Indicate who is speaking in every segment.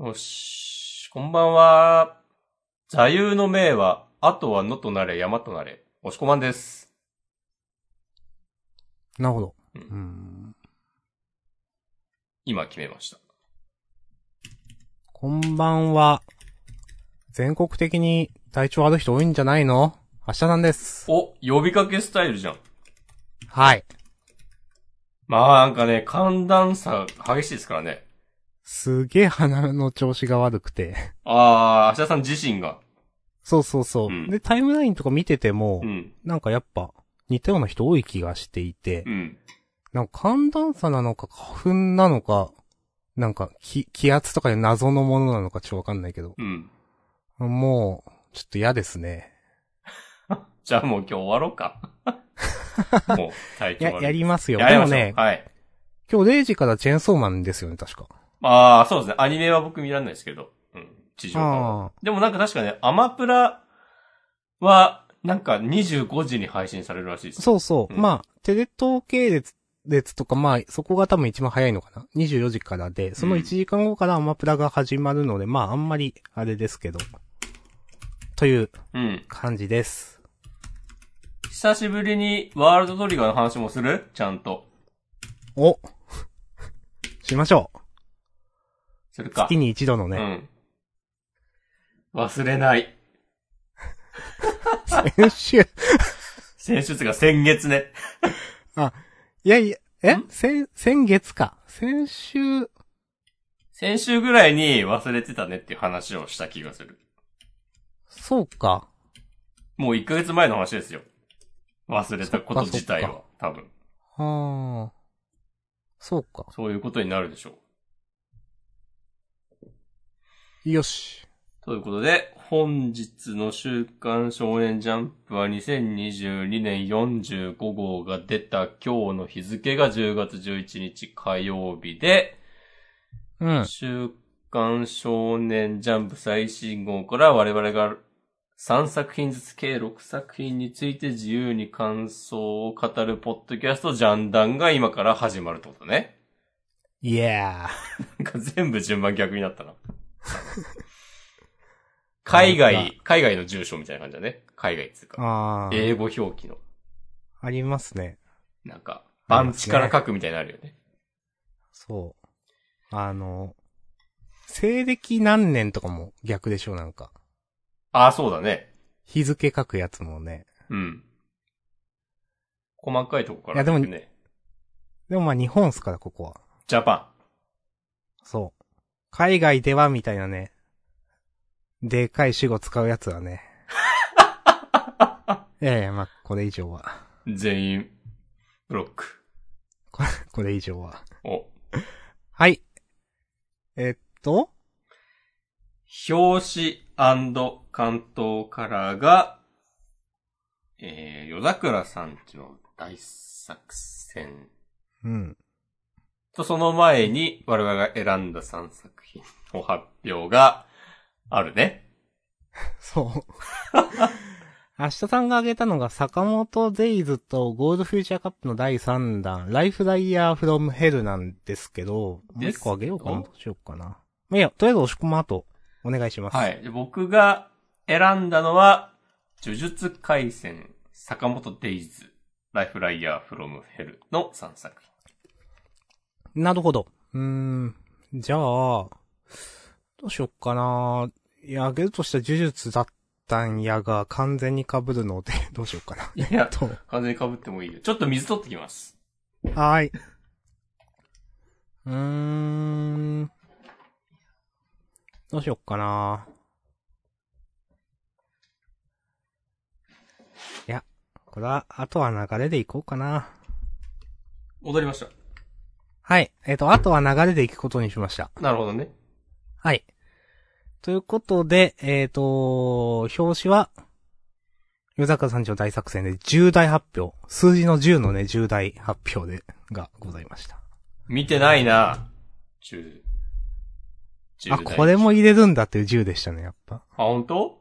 Speaker 1: よし。こんばんは。座右の銘は、あとは野となれ山となれ。押しこまんです。
Speaker 2: なるほど。
Speaker 1: う
Speaker 2: うんん。
Speaker 1: 今決めました。
Speaker 2: こんばんは。全国的に体調悪い人多いんじゃないの？明日なんです。
Speaker 1: お、呼びかけスタイルじゃん。
Speaker 2: はい。
Speaker 1: まあなんかね、寒暖差激しいですからね。
Speaker 2: すげえ鼻の調子が悪くて。
Speaker 1: あー、明日さん自身が。
Speaker 2: そうそうそう。
Speaker 1: うん
Speaker 2: で、タイムラインとか見てても、
Speaker 1: うん。
Speaker 2: なんかやっぱ似たような人多い気がしていて、
Speaker 1: うん。
Speaker 2: なんか寒暖差なのか花粉なのか、なんか気気圧とかで謎のものなのかちょっとわかんないけど、
Speaker 1: うん。
Speaker 2: もう、ちょっと嫌ですね。
Speaker 1: じゃあもう今日終わろうか。もう、体調
Speaker 2: や、
Speaker 1: 悪い。
Speaker 2: やりますよ。
Speaker 1: やりましょう
Speaker 2: でもね、
Speaker 1: はい。
Speaker 2: 今日0時からチェーンソーマンですよね、確か。
Speaker 1: あー、そうですね。アニメは僕見らんないですけど。うん。地上波は。
Speaker 2: あ
Speaker 1: でもなんか確かね、アマプラは、なんか25時に配信されるらしいです。
Speaker 2: そうそう。
Speaker 1: うん
Speaker 2: まあ、テレ東系列、列とか、まあ、そこが多分一番早いのかな ?24 時からで、その1時間後からアマプラが始まるので、まあ、あんまり、あれですけど。という
Speaker 1: うん。
Speaker 2: 感じです。
Speaker 1: 久しぶりにワールドトリガーの話もする？ちゃんと。
Speaker 2: お しましょう。
Speaker 1: するか。
Speaker 2: 月に一度のね、
Speaker 1: うん。忘れない。
Speaker 2: 先週、
Speaker 1: 先週つうか先月ね。
Speaker 2: いやいや、え？
Speaker 1: ん？
Speaker 2: 先、先月か。先週、
Speaker 1: 先週ぐらいに忘れてたねっていう話をした気がする。
Speaker 2: そうか。
Speaker 1: もう1ヶ月前の話ですよ。忘れたこと自体は。多分。
Speaker 2: はあ。そうか。
Speaker 1: そういうことになるでしょう。
Speaker 2: よし。
Speaker 1: ということで、本日の週刊少年ジャンプは2022年45号が出た今日の日付が10月11日火曜日で、
Speaker 2: うん。
Speaker 1: 週刊少年ジャンプ最新号から我々が3作品ずつ計6作品について自由に感想を語るポッドキャストジャンダンが今から始まるってことね。
Speaker 2: いや
Speaker 1: なんか全部順番逆になったな。海外、海外の住所みたいな感じだね。海外っつう
Speaker 2: ー。
Speaker 1: か。
Speaker 2: ああ。
Speaker 1: 英語表記の。
Speaker 2: ありますね。
Speaker 1: なんか、番地から書くみたいになるよね。
Speaker 2: そう。あの、西暦何年とかも逆でしょ、なんか。
Speaker 1: ああ、そうだね。
Speaker 2: 日付書くやつもね。
Speaker 1: うん。細かいとこから
Speaker 2: いやでも。でもまあ日本っすから、ここは。
Speaker 1: ジャパ
Speaker 2: そう。海外ではみたいなね。でかい死語使うやつはね。いやいや、まあ、これ以上は。
Speaker 1: ン。全員、ブロック。
Speaker 2: これ、これ以上は。
Speaker 1: お。
Speaker 2: はい。えっと、
Speaker 1: 表紙関東カラーが、えー、夜桜さんちの大作戦。
Speaker 2: うん。
Speaker 1: と、その前に我々が選んだ3作品の発表があるね。
Speaker 2: そう。明日さんが挙げたのが坂本デイズとゴールドフューチャーカップの第3弾、ライフライヤーフロムヘルなんですけど、もう一個あげようかな。どうしようか？な。まあ、いいや、とりあえず押し込む後、お願いします。
Speaker 1: はい。で僕が選んだのは、呪術回戦、坂本デイズ、ライフライヤーフロムヘルの3作品。
Speaker 2: なるほど。うーん。じゃあ、どうしよっかな。いや、あげるとしたら呪術だったんやが完全に被るので、どうしようかな。
Speaker 1: いや、
Speaker 2: と。
Speaker 1: 完全に被ってもいいよ。ちょっと水取ってきます。
Speaker 2: はーい。うーん。どうしよっかな。いや、これは、あとは流れでいこうかな。
Speaker 1: 戻りまし
Speaker 2: はい。えっ、と、あとは流れでいくことにしました。
Speaker 1: た。なるほどね。
Speaker 2: はい。ということで、えっ、と、表紙は、夜坂さんちの大作戦で重大発表。数字の10のね、重大発表で、がございました。
Speaker 1: 見てないな。10。10
Speaker 2: あ、これも入れるんだっていう10でしたね、やっぱ。
Speaker 1: あ、本当？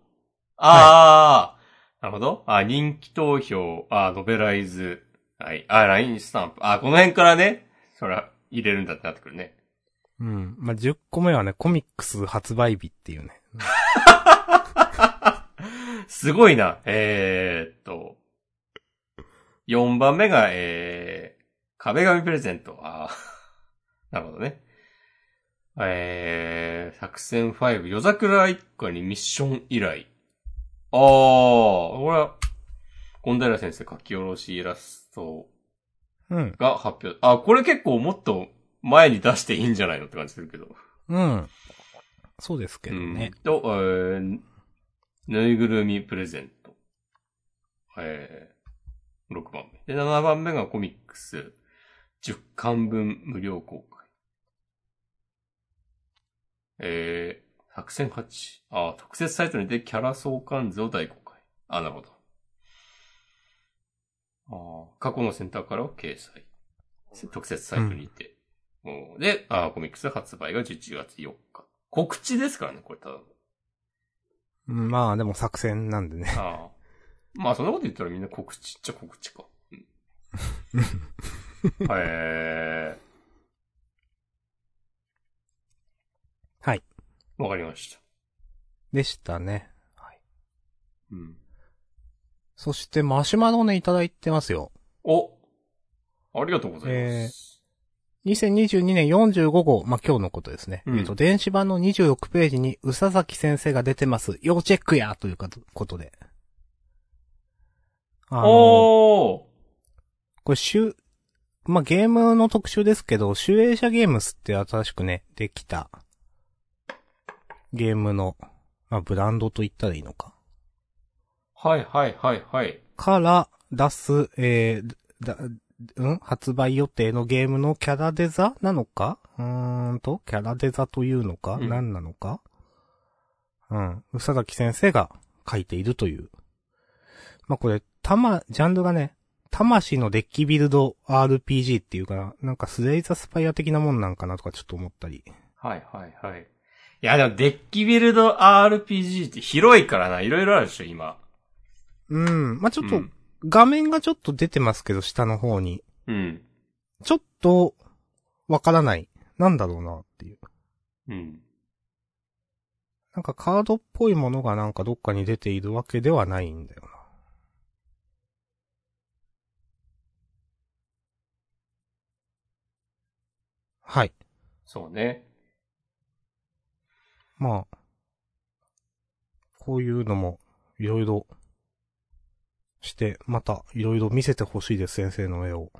Speaker 1: ああ、なるほど。あ、人気投票、あ、ノベライズ、はい、あ、ラインスタンプ。あ、この辺からね、そら、入れるんだってなってくるね。
Speaker 2: うん。まあ、10個目はね、コミックス発売日っていうね。
Speaker 1: すごいな。えー、っと。4番目が、えー、壁紙プレゼント。あー なるほどね。えー、作戦5、夜桜一家にミッション依頼。あー、これは、権平先生書き下ろしイラスト
Speaker 2: うん。
Speaker 1: が発表。あ、これ結構もっと前に出していいんじゃないのって感じするけど。
Speaker 2: うん。そうですけどね。
Speaker 1: うん、と、えー、ぬいぐるみプレゼント。えー、6番目。で、7番目がコミックス。10巻分無料公開。えー、作戦8。あ、特設サイトにてキャラ相関図を大公開。あ、なるほど。あ過去のセンターからを掲載。特設サイトにて。うん、で、あコミックス発売が11月4日。告知ですからね、これただの。
Speaker 2: うんまあ、でも作戦なんでね。
Speaker 1: ああ。まあ、そんなこと言ったらみんな告知っちゃ告知か。うん、へえ。
Speaker 2: はい。
Speaker 1: わかりました。
Speaker 2: でしたね。はい。
Speaker 1: うん。
Speaker 2: そして、マシュマロね、いただいてますよ。
Speaker 1: おありがとうございます。
Speaker 2: 2022年45号、まあ、今日のことですね。
Speaker 1: うん
Speaker 2: えっと、電子版の26ページに、宇佐崎先生が出てます。要チェックやというかことで。あの、
Speaker 1: おー
Speaker 2: これ、週、まあ、ゲームの特集ですけど、集英社ゲームスって新しくね、できた、ゲームの、まあ、ブランドと言ったらいいのか。
Speaker 1: はいはいはいはい。
Speaker 2: から出す、えー、だ、うん？発売予定のゲームのキャラデザなのか？うーんと、キャラデザというのか、
Speaker 1: うん
Speaker 2: 何なのか？うん。宇佐崎先生が書いているという。まあ、これ、たま、ジャンルがね、魂のデッキビルド RPG っていうか、なんかスレイザスパイア的なもんなんかなとかちょっと思ったり。
Speaker 1: はいはいはい。いやでもデッキビルド RPG って広いからな、いろいろあるでしょ、今。
Speaker 2: うん。まあ、ちょっと
Speaker 1: うん、
Speaker 2: 画面がちょっと出てますけど、下の方に。
Speaker 1: うん。
Speaker 2: ちょっと、わからない。なんだろうなっていう。
Speaker 1: うん。
Speaker 2: なんかカードっぽいものがなんかどっかに出ているわけではないんだよな。はい。
Speaker 1: そうね。
Speaker 2: まあ。こういうのも、いろいろ、して、また、いろいろ見せてほしいです、先生の絵を。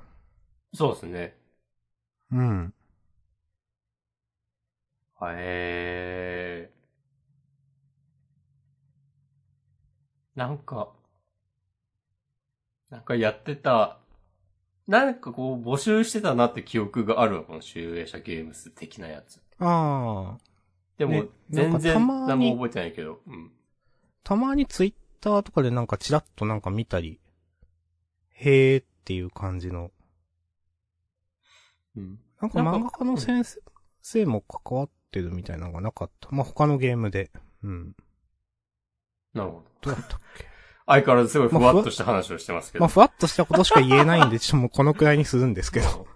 Speaker 1: そうですね。
Speaker 2: うん。
Speaker 1: へえ。なんか、なんかやってた、なんかこう募集してたなって記憶があるわ、この集英社ゲームス的なやつ。
Speaker 2: ああ。
Speaker 1: でも、
Speaker 2: ね
Speaker 1: 全然
Speaker 2: たまに
Speaker 1: 何も覚えてないけど、うん。
Speaker 2: たまにツイッターとかでなんかチラッとなんか見たり、へーっていう感じの。
Speaker 1: うん。
Speaker 2: なんか漫画家の先生も関わってるみたいなのがなかった。まあ、他のゲームで。うん。
Speaker 1: なるほど。
Speaker 2: どうやったっけ？
Speaker 1: 相変わらずすごいふわっとした話をしてますけど。
Speaker 2: まあ、ふわっとしたことしか言えないんで、ちょっともうこのくらいにするんですけど。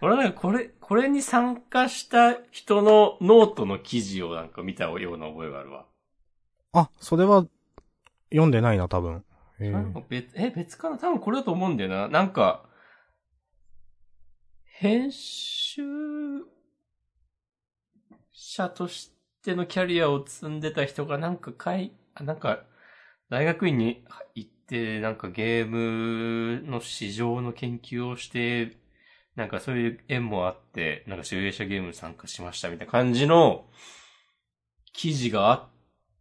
Speaker 1: 俺なんかこれ、これに参加した人のノートの記事をなんか見たような覚えがあるわ。
Speaker 2: あ、それは、読んでないな、多分。へー
Speaker 1: 別、え、別かな？多分これだと思うんだよな。なんか、編集者としてのキャリアを積んでた人がなんかかい、あなんか、大学院に行って、なんかゲームの市場の研究をして、なんかそういう縁もあって、なんか集英社ゲームに参加しましたみたいな感じの記事があっ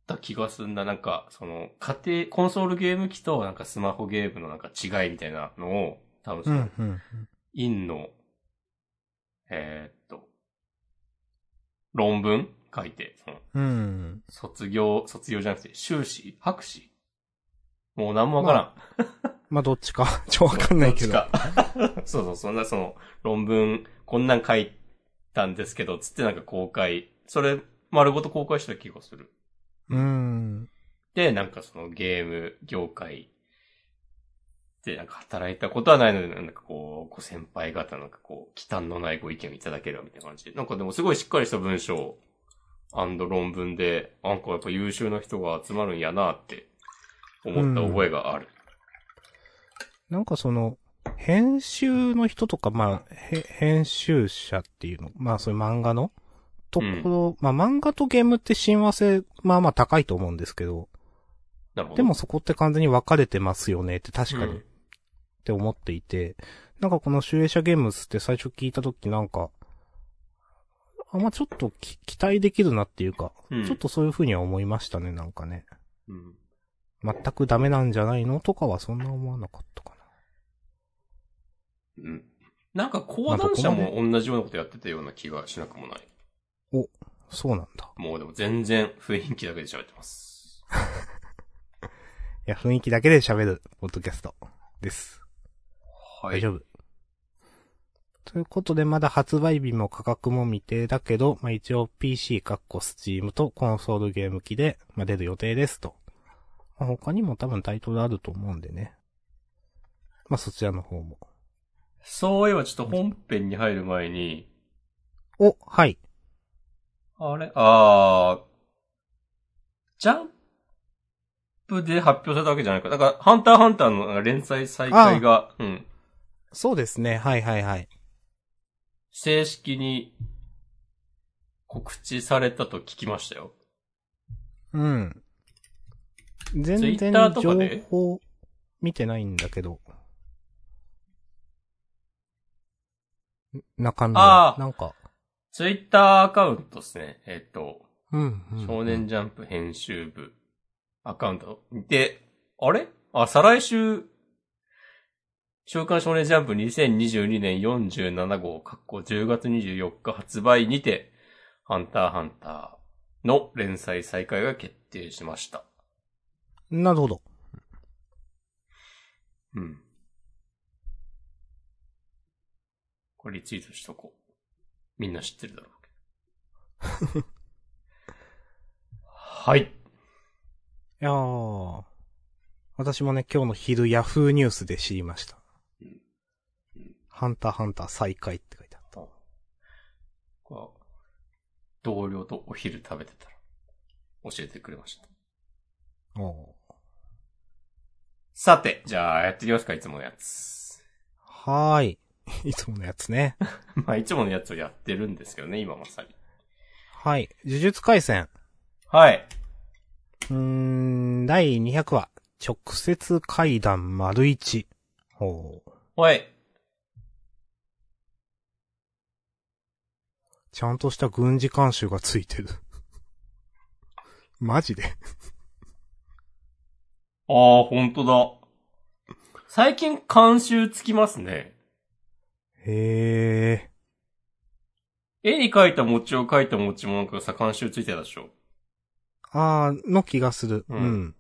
Speaker 1: た気がするんだ。なんか、その、家庭、コンソールゲーム機となんかスマホゲームのなんか違いみたいなのを、多分
Speaker 2: う
Speaker 1: その
Speaker 2: ん、、うん。
Speaker 1: インの、えーっと、論文書いて、その、
Speaker 2: うん。
Speaker 1: 卒業、卒業じゃなくて、修士博士？もう何もわからん。
Speaker 2: まあ、どっちか、ちょ、わかんないけど。
Speaker 1: どっちか そうそう、そんなその、論文、こんなん書いたんですけど、つってなんか公開、それ、丸ごと公開した気がする。
Speaker 2: うん。
Speaker 1: で、なんかそのゲーム業界で、なんか働いたことはないので、なんかこう、ご先輩方なんかこう、忌憚のないご意見をいただければみたいな感じで。なんかでもすごいしっかりした文章論文で、なんかやっぱ優秀な人が集まるんやなって思った覚えがある。
Speaker 2: なんかその、編集の人とか、まあ、へ編集者っていうの、まあそういう漫画のところ、まあ漫画とゲームって親和性、まあまあ高いと思うんですけど、
Speaker 1: なるほど。
Speaker 2: でもそこって完全に分かれてますよねって確かに、
Speaker 1: うん
Speaker 2: って思っていて、なんかこの集英社ゲームズって最初聞いたときなんか、あ、まあちょっとき期待できるなっていうか、
Speaker 1: うん
Speaker 2: ちょっとそういう風には思いましたね、なんかね。
Speaker 1: うん。
Speaker 2: 全くダメなんじゃないのとかはそんな思わなかったかな。
Speaker 1: うん。なんか講談社も同じようなことやってたような気がしなくもない。
Speaker 2: そうなんだ。
Speaker 1: もうでも全然雰囲気だけで喋ってます。
Speaker 2: いや、雰囲気だけで喋る、ポッドキャストです。
Speaker 1: はい。
Speaker 2: 大丈夫。ということで、まだ発売日も価格も未定だけど、まあ、一応 PC かっこ Steam とコンソールゲーム機で、まあ、出る予定ですと。まあ、他にも多分タイトルあると思うんでね。まあ、そちらの方も。
Speaker 1: そういえばちょっと本編に入る前に、
Speaker 2: お、はい。
Speaker 1: あれ？あー、ジャンプで発表されたわけじゃないか。だから、ハンターハンターの連載再開が、うん、
Speaker 2: そうですね。はいはいはい。
Speaker 1: 正式に告知されたと聞きましたよ。
Speaker 2: うん。全然情報見てないんだけど。ん中身なんか、
Speaker 1: ツイッターアカウントですね。えっ、と、
Speaker 2: うん、うん。
Speaker 1: 少年ジャンプ編集部アカウントで、あれ？あ、再来週、週刊少年ジャンプ2022年47号、かっこ10月24日発売にて、ハンターハンターの連載再開が決定しました。
Speaker 2: なるほど。
Speaker 1: うん。これリツイートしとこう。みんな知ってるだろうけど。はい。
Speaker 2: いやー。私もね、今日の昼ヤフーニュースで知りました。
Speaker 1: うんうん
Speaker 2: ハンターハンター再開って書いてあった。
Speaker 1: こう同僚とお昼食べてたら、教えてくれました。
Speaker 2: おー
Speaker 1: さて、じゃあやっていきますか、いつものやつ。
Speaker 2: はーい。いつものやつね。
Speaker 1: まあ、いつものやつをやってるんですけどね、今まさに。
Speaker 2: はい。呪術回戦。
Speaker 1: はい。
Speaker 2: うーん、第200話。直接階段丸一。ほう。
Speaker 1: はい。
Speaker 2: ちゃんとした軍事監修がついてる。マジで？
Speaker 1: ああ、ほんとだ。最近監修つきますね。
Speaker 2: へえ。
Speaker 1: 絵に描いた餅を描いた餅もなんかさ、監修ついてたでしょ？
Speaker 2: あー、の気がする。
Speaker 1: う
Speaker 2: うんん。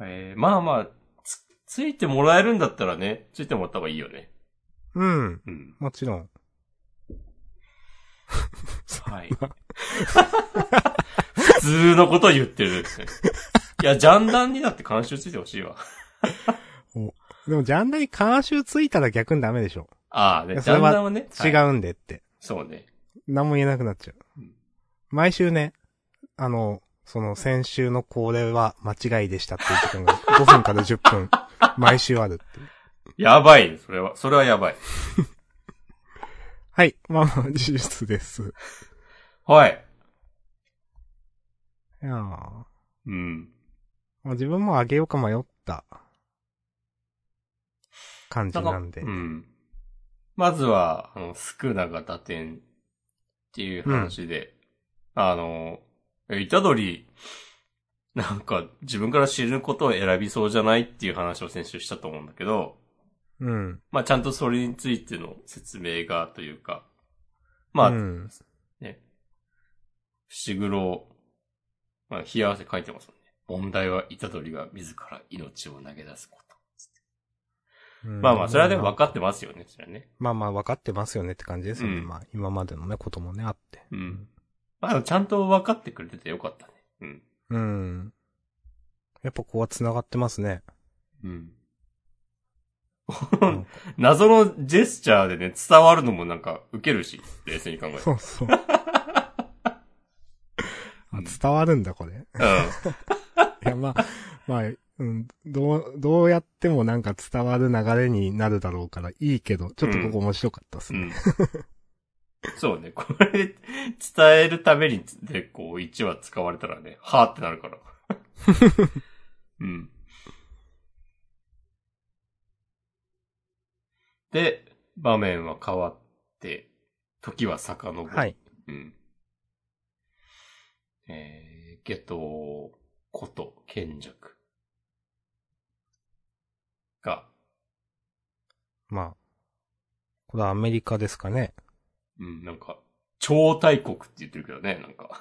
Speaker 1: えー、まあまあ、つ、ついてもらえるんだったらね、ついてもらった方がいいよね。
Speaker 2: うん。
Speaker 1: うん。
Speaker 2: もちろん。
Speaker 1: はい。普通のこと言ってる。いや、ジャンダンにだって監修ついてほしいわ。
Speaker 2: でも、ジャンダに監修ついたら逆にダメでしょ。
Speaker 1: ああ、ね、ジャ
Speaker 2: いやそれは
Speaker 1: ンダンはね。
Speaker 2: 違
Speaker 1: はい
Speaker 2: うんでって。
Speaker 1: そうね。
Speaker 2: 何も言えなくなっちゃう
Speaker 1: うん。
Speaker 2: 毎週ね、あの、その先週のこれは間違いでしたっていう時間が5分から10分、毎週あるっていう。
Speaker 1: やばいね、それは。それはやばい。
Speaker 2: はい。まあまあ、呪術です。
Speaker 1: はい。
Speaker 2: いや
Speaker 1: うん。
Speaker 2: あ自分もあげようか迷った感じなんで。
Speaker 1: うん。まずは、あの、スクナが打点っていう話で、あの、え、イタドリ、なんか自分から知ることを選びそうじゃないっていう話を先週したと思うんだけど、
Speaker 2: うん。
Speaker 1: まあちゃんとそれについての説明がというか、まあ、
Speaker 2: うん。
Speaker 1: ね、伏黒、まあ、冷や汗書いてますもんね。問題はイタドリが自ら命を投げ出すこと。まあまあ、それはでも分かってますよね、それはね。
Speaker 2: まあまあ分かってますよねって感じですよね。
Speaker 1: うん
Speaker 2: まあ今までのね、こともね、あって。
Speaker 1: うん。まあ、ちゃんと分かってくれててよかったね。うん。
Speaker 2: うん。やっぱここは繋がってますね。
Speaker 1: うん。
Speaker 2: なんか
Speaker 1: 謎のジェスチャーでね、伝わるのもなんかウケるし、冷静に考えて。
Speaker 2: そうそう。あ伝わるんだ、これ。
Speaker 1: うん。
Speaker 2: いや、まあ、まあ、うん、どう、どうやってもなんか伝わる流れになるだろうからいいけど、ちょっとここ面白かったですね。
Speaker 1: うん。そうね、これ、伝えるために、で、こう、1話使われたらね、はーってなるから。うん。で、場面は変わって、時は遡る。
Speaker 2: はい。
Speaker 1: うん。えー、ゲトこと賢弱が、
Speaker 2: まあ、これはアメリカですかね。
Speaker 1: うん、なんか、超大国って言ってるけどね、なんか。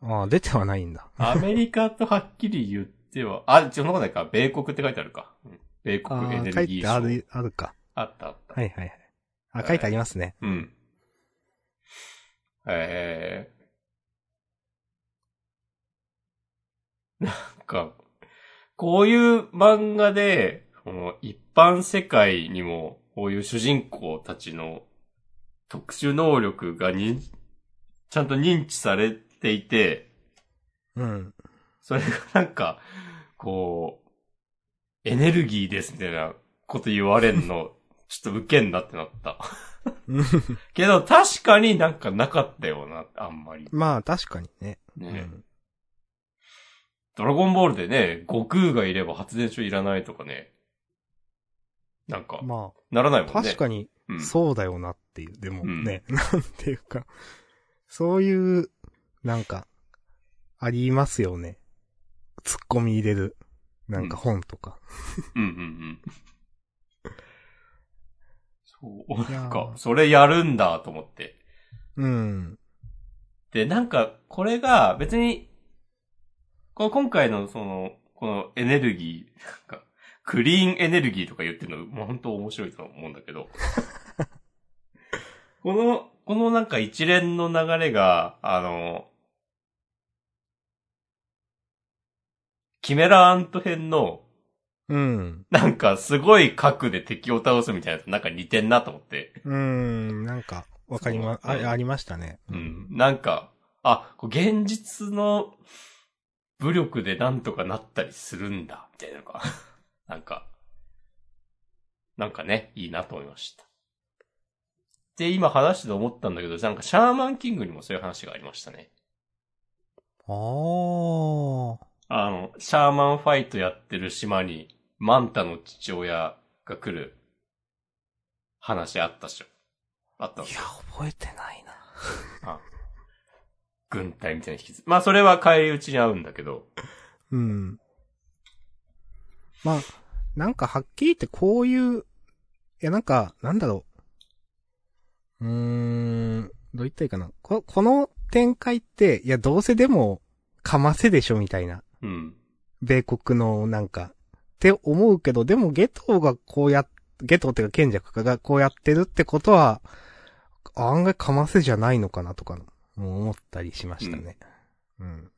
Speaker 2: ああ、出てはないんだ。
Speaker 1: アメリカとはっきり言っては、あ、そんなことないか、米国って書いてあるか。うん、米
Speaker 2: あ
Speaker 1: 国エ
Speaker 2: あ、書
Speaker 1: ネルギー省。
Speaker 2: いてある、あるか。
Speaker 1: あったあった。
Speaker 2: はいはいはい。あ、書いてありますね。
Speaker 1: うん。えー、なんか、こういう漫画で、この一般世界にも、こういう主人公たちの特殊能力がに、ちゃんと認知されていて、
Speaker 2: うん。
Speaker 1: それがなんか、こう、エネルギーですみたいなこと言われんの、ちょっとウケんなってなった。けど確かになんかなかったよな、あんまり。
Speaker 2: まあ、確かにね。
Speaker 1: ね、
Speaker 2: うん。
Speaker 1: ドラゴンボールでね、悟空がいれば発電所いらないとかね。なんか、
Speaker 2: まあ、
Speaker 1: ならないもんね。
Speaker 2: 確かに、
Speaker 1: うん、
Speaker 2: そうだよなっていう。でも
Speaker 1: うん
Speaker 2: ね、なんていうか、そういう、なんか、ありますよね。突っ込み入れる、なんか本とか。
Speaker 1: うんうんうん。そう、
Speaker 2: いやー
Speaker 1: なんか、それやるんだと思って。
Speaker 2: うん。
Speaker 1: で、なんか、これが別に、この今回のその、このエネルギー、なんか、クリーンエネルギーとか言ってるの、もう本当面白いと思うんだけど。この、このなんか一連の流れが、あの、キメラアント編の、
Speaker 2: うん。
Speaker 1: なんかすごい核で敵を倒すみたいななんか似てんなと思って。
Speaker 2: うん、なんか、わかりま、あ、ありましたね。
Speaker 1: う。ん。なんか、あ、現実の武力でなんとかなったりするんだ、みたいなのが、なんか、なんかね、いいなと思いました。で、今話してて思ったんだけど、なんかシャーマンキングにもそういう話がありましたね。
Speaker 2: あー。
Speaker 1: あの、シャーマンファイトやってる島に、マンタの父親が来る話あったっしょ。あったの
Speaker 2: いや、覚えてないな。
Speaker 1: あ軍隊みたいな引きずまあ、それは帰り討ちに合うんだけど。
Speaker 2: うん。まあ、なんかはっきり言ってこういう、いやなんか、なんだろう。うーん、どう言ったらいいかな。ここの展開って、いやどうせでも、かませでしょみたいな。
Speaker 1: うん。
Speaker 2: 米国のなんか、って思うけど、でもゲトウがこうやっ、ゲトウっていうか賢者がこうやってるってことは、案外かませじゃないのかなとか思ったりしましたね。うん。
Speaker 1: うん。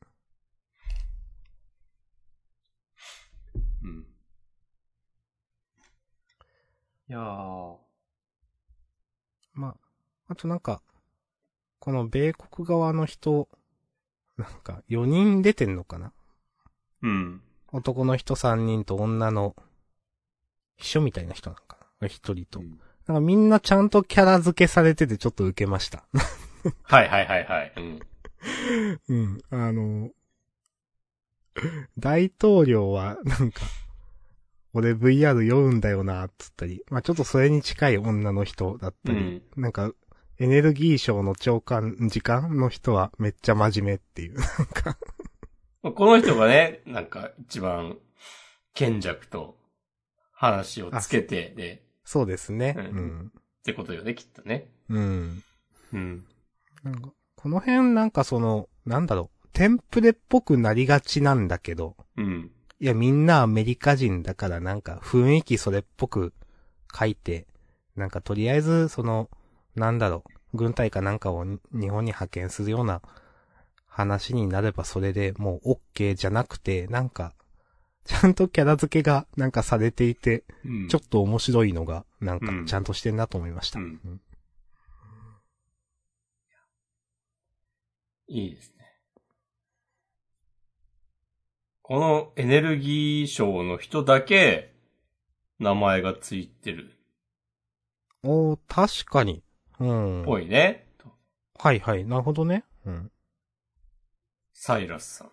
Speaker 1: いやー。
Speaker 2: まあ、あとなんか、この米国側の人、なんか4人出てんのかな？
Speaker 1: うん。
Speaker 2: 男の人3人と女の秘書みたいな人なのかな？一人と。なんかみんなちゃんとキャラ付けされててちょっと受けました。
Speaker 1: はいはいはいはい。うん。
Speaker 2: うん。あの、大統領は、なんか、俺 VR 読むんだよな、つったり。まあちょっとそれに近い女の人だったり。なんか、エネルギー省の長官、時間の人はめっちゃ真面目っていう。なんか、
Speaker 1: この人がね、なんか一番、賢弱と話をつけて、で、
Speaker 2: そうですね。
Speaker 1: う
Speaker 2: うんん。
Speaker 1: ってことよね、きっとね。
Speaker 2: うん。
Speaker 1: うん。
Speaker 2: なんか、この辺なんかその、なんだろう、テンプレっぽくなりがちなんだけど、
Speaker 1: うん。
Speaker 2: いやみんなアメリカ人だからなんか雰囲気それっぽく書いて、なんかとりあえずその、なんだろう、軍隊かなんかを日本に派遣するような話になればそれでもう OK じゃなくて、なんか、ちゃんとキャラ付けがなんかされていて、
Speaker 1: うん。
Speaker 2: ちょっと面白いのが、なんかちゃんとしてんなと思いました。
Speaker 1: うん
Speaker 2: うん
Speaker 1: いいですね。このエネルギー賞の人だけ、名前がついてる
Speaker 2: おー、確かに。うん。
Speaker 1: っぽいね。
Speaker 2: はいはい。なるほどね。うん。
Speaker 1: サイラスさん。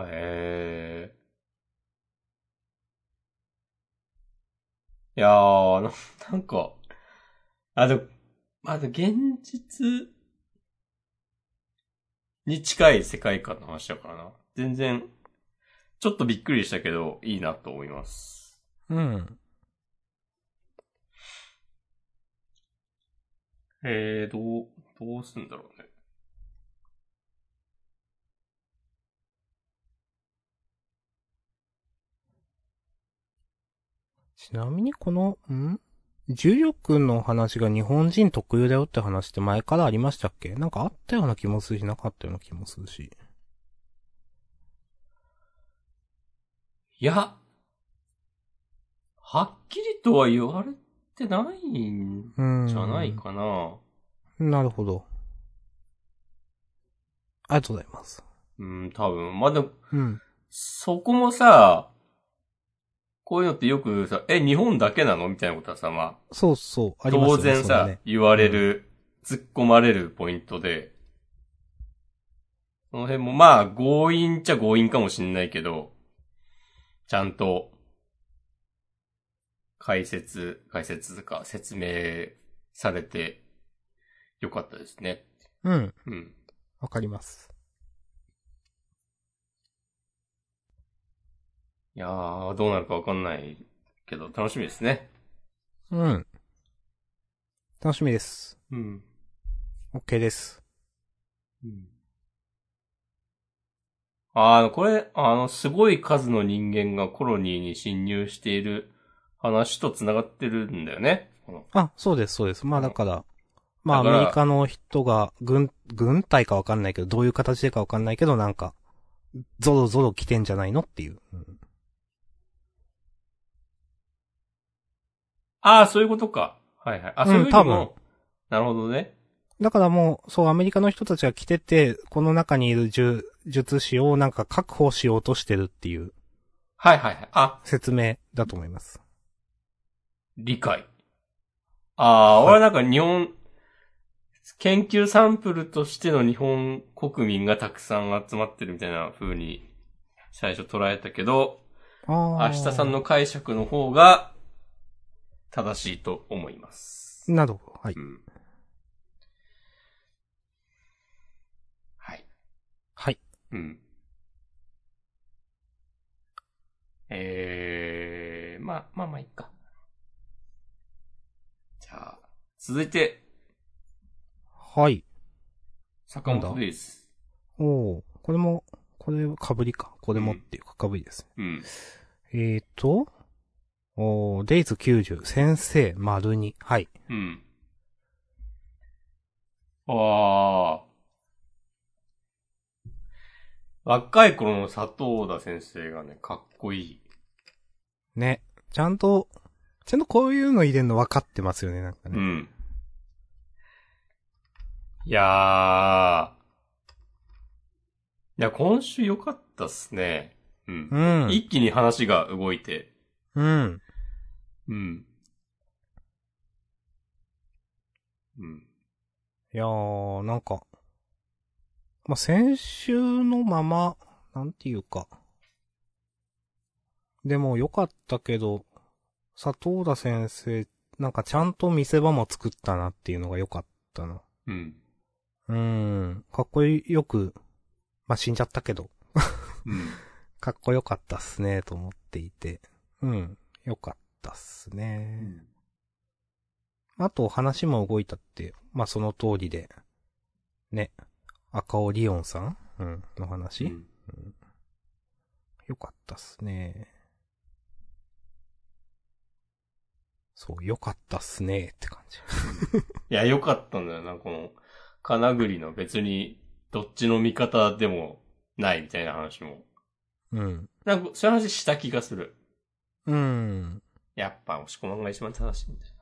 Speaker 1: へえ。いやー、ななんか、あ、でも、あ、でも現実に近い世界観の話だからな。全然、ちょっとびっくりしたけど、いいなと思います。
Speaker 2: うん。
Speaker 1: えー、どう、どうすんだろうね。
Speaker 2: ちなみにこの、ん？重力の話が日本人特有だよって話って前からありましたっけ？なんかあったような気もするし、なかったような気もするし。
Speaker 1: いや、はっきりとは言われてないん
Speaker 2: うん。
Speaker 1: じゃないかな。
Speaker 2: なるほど。ありがとうございます。
Speaker 1: うん、多分。まあ、でも、
Speaker 2: うん。
Speaker 1: そこもさ、こういうのってよくさ、え、日本だけなの？みたいなことはさ、ま
Speaker 2: そうそう、
Speaker 1: あ、
Speaker 2: ありますよね。
Speaker 1: 当然さ、
Speaker 2: ね
Speaker 1: 言われる、突っ込まれるポイントで、その辺もまあ、強引っちゃ強引かもしんないけど、ちゃんと、解説、解説とか説明されて、よかったですね。
Speaker 2: うん。
Speaker 1: うん。
Speaker 2: わかります。
Speaker 1: いやー、どうなるかわかんないけど、楽しみですね。
Speaker 2: うん。楽しみです。
Speaker 1: うん。
Speaker 2: OK です。
Speaker 1: うん。あの、これ、あの、すごい数の人間がコロニーに侵入している話と繋がってるんだよね。この
Speaker 2: あ、そうです、そうです。まあだから、まあア
Speaker 1: だから
Speaker 2: メリカの人が、軍、軍隊かわかんないけど、どういう形でかわかんないけど、なんか、ゾロゾロ来てんじゃないのっていう。うん
Speaker 1: ああ、そういうことか。はいはい。あ、
Speaker 2: うん
Speaker 1: そういう意味
Speaker 2: 多
Speaker 1: も、なるほどね。
Speaker 2: だからもう、そう、アメリカの人たちが来てて、この中にいる術、術師をなんか確保しようとしてるっていう
Speaker 1: はいはいはい。あ、
Speaker 2: 説明だと思います。
Speaker 1: 理解。ああ、
Speaker 2: はい
Speaker 1: 俺はなんか日本、研究サンプルとしての日本国民がたくさん集まってるみたいな風に最初捉えたけど、
Speaker 2: ああ。
Speaker 1: 明日さんの解釈の方が正しいと思います。
Speaker 2: など。はい。
Speaker 1: うん。はい。
Speaker 2: はい。
Speaker 1: うん。えー、まあ、まあまあいいか。じゃあ、続いて、
Speaker 2: はい。
Speaker 1: 坂本です。
Speaker 2: おーこれも、これ、かぶりか。これもっていうか、かぶりですね。
Speaker 1: うん。
Speaker 2: えーと、おーデイズ90、先生、丸に。はい。
Speaker 1: うん。ああ。若い頃の佐藤田先生がね、かっこいい。
Speaker 2: ね。ちゃんと、ちゃんとこういうの入れるの分かってますよね、なんかね。
Speaker 1: うん。いやー。いや、今週良かったっすね。うん。
Speaker 2: うん。
Speaker 1: 一気に話が動いて。
Speaker 2: うん。
Speaker 1: うん。うん。
Speaker 2: いやー、なんか、まあ、先週のまま、なんていうか。でも良かったけど、佐藤田先生、なんかちゃんと見せ場も作ったなっていうのが良かったな。
Speaker 1: うん。
Speaker 2: うーん。かっこよく、まあ、死んじゃったけど、
Speaker 1: うん。
Speaker 2: かっこよかったっすね、と思っていて。うん。よかったっすね。あと話も動いたって、まあ、その通りで、ね。赤尾リオンさん？うん。の話、
Speaker 1: うん
Speaker 2: よかったっすね。そう、よかったっすねって感じ。
Speaker 1: いや、良かったんだよな、この、金栗の別に、どっちの味方でもないみたいな話も。
Speaker 2: うん。
Speaker 1: なんか、そういう話した気がする。
Speaker 2: うん。
Speaker 1: やっぱ、押し込まんが一番正しいみたいな。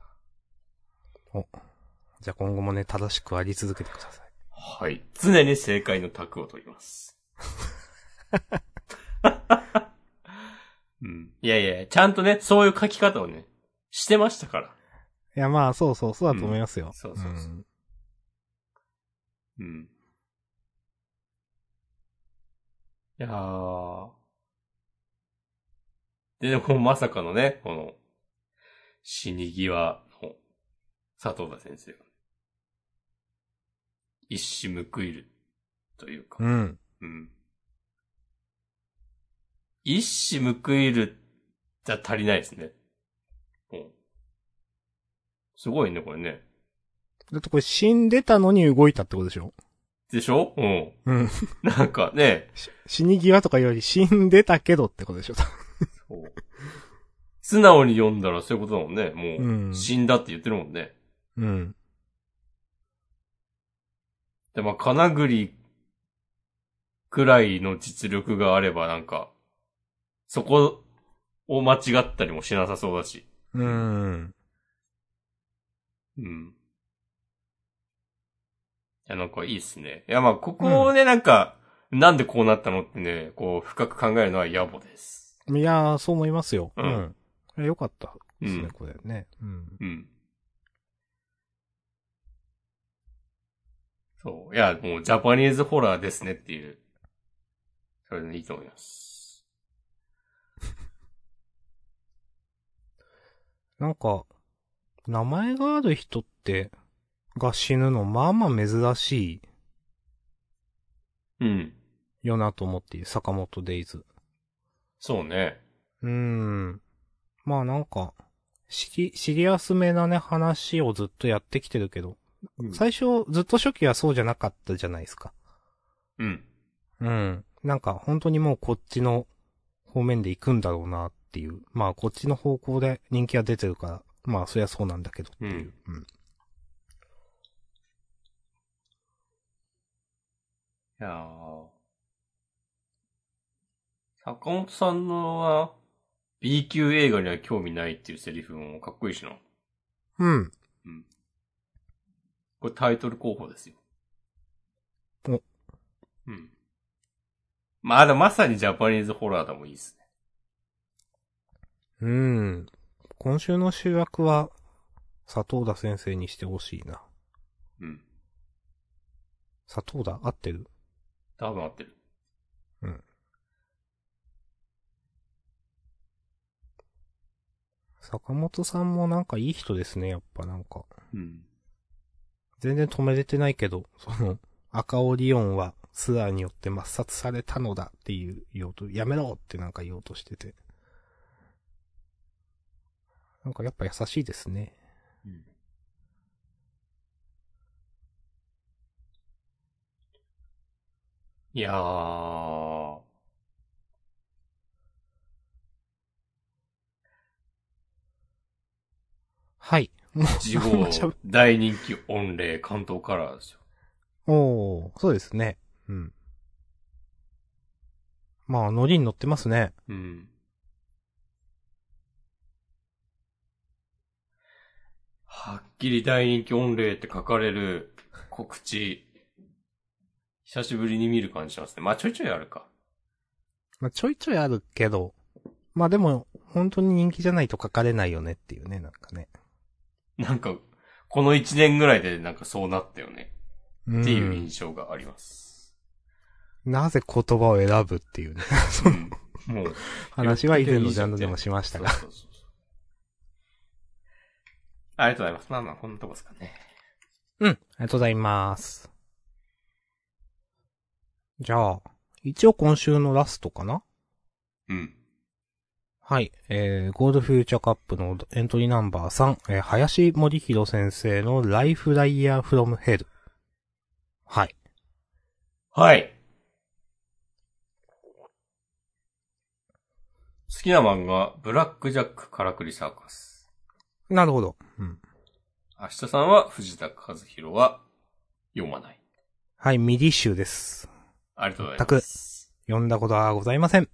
Speaker 2: じゃあ今後もね、正しくあり続けてください。
Speaker 1: はい。常に正解の卓を取ります。うん。いやいや、ちゃんとね、そういう書き方をね、してましたから。
Speaker 2: いや、まあ、そうそう、そうだと思いますよ。
Speaker 1: んそうそうそうんうん。いやー。で、でもまさかのね、この、死に際の佐藤田先生が、一矢報いるというか、
Speaker 2: うん。
Speaker 1: うん。一矢報いるじゃ足りないですね。うん。すごいね、これね。
Speaker 2: だってこれ死んでたのに動いたってことでしょ？
Speaker 1: でしょ？うん。
Speaker 2: うん。
Speaker 1: なんかね、
Speaker 2: 死に際とかより死んでたけどってことでしょ？
Speaker 1: そう素直に読んだらそういうことだもんね。もう、
Speaker 2: うん
Speaker 1: 死んだって言ってるもんね。
Speaker 2: うん。
Speaker 1: で、まあ、金栗くらいの実力があればなんか、そこを間違ったりもしなさそうだし。
Speaker 2: うん。
Speaker 1: うん。いや、なんかいいっすね。いや、まあ、ここをね、なんか、なんでこうなったのってね、こう、深く考えるのは野暮です。
Speaker 2: いやー、そう思いますよ。
Speaker 1: う
Speaker 2: うんん。いやよかったですね、
Speaker 1: うん
Speaker 2: これね。うん。
Speaker 1: うん。そう。いや、もう、ジャパニーズホラーですねっていう。それでいいと思います。
Speaker 2: なんか、名前がある人って、が死ぬの、まあまあ珍し
Speaker 1: うん。
Speaker 2: いよなと思っている、坂本デイズ。
Speaker 1: そうね。
Speaker 2: うーん。まあなんか、シリ、シリアスめなね、話をずっとやってきてるけど、最初、ずっと初期はそうじゃなかったじゃないですか。
Speaker 1: うん。
Speaker 2: うん。なんか、本当にもうこっちの方面で行くんだろうなっていう。まあ、こっちの方向で人気が出てるから、まあ、そりゃそうなんだけどっていう。うん。
Speaker 1: いやー坂本さんのは、B 級映画には興味ないっていうセリフもかっこいいしな。
Speaker 2: うん。
Speaker 1: これタイトル候補ですよ。
Speaker 2: お
Speaker 1: うん。まあ、でもまさにジャパニーズホラーだもんいいっすね。
Speaker 2: うん。今週の主役は、佐藤田先生にしてほしいな。
Speaker 1: うん。
Speaker 2: 佐藤田合ってる？
Speaker 1: 多分合ってる。
Speaker 2: 坂本さんもなんかいい人ですね、やっぱなんか。
Speaker 1: うん。
Speaker 2: 全然止めれてないけど、その、赤オリオンはツアーによって抹殺されたのだっていう言おうと、やめろってなんか言おうとしてて。なんかやっぱ優しいですね。
Speaker 1: うん。いやー。
Speaker 2: はい。も
Speaker 1: 地
Speaker 2: あんましゃ
Speaker 1: 号大人気御礼関東カラーですよ。
Speaker 2: う、おー、そうですね。うん。まあ、ノリに乗ってますね。
Speaker 1: うん。はっきり大人気御礼って書かれる告知、久しぶりに見る感じしますね。まあちょいちょいあるか。
Speaker 2: まあ、ちょいちょいあるけど、まあでも、本当に人気じゃないと書かれないよねっていうね、なんかね。
Speaker 1: なんか、この一年ぐらいでなんかそうなったよね。
Speaker 2: うん
Speaker 1: っていう印象があります。
Speaker 2: なぜ言葉を選ぶっていうね、
Speaker 1: うん、もう、
Speaker 2: 話は以前のジャンルでもしましたが。
Speaker 1: そうそうそうそうありがとうございます。まあまあ、こんなとこですかね。
Speaker 2: うん、ありがとうございます。じゃあ、一応今週のラストかな？
Speaker 1: うん。
Speaker 2: はい。えー、ゴールドフューチャーカップのエントリーナンバー3、えー、林森弘先生のライフライヤーフロムヘル。はい。
Speaker 1: はい。好きな漫画、ブラックジャックからくりサーカス。
Speaker 2: なるほど。うん。
Speaker 1: 明日さんは藤田和弘は読まない。
Speaker 2: はい、ミディッシュです。
Speaker 1: ありがとうございます。
Speaker 2: 読んだことはございません。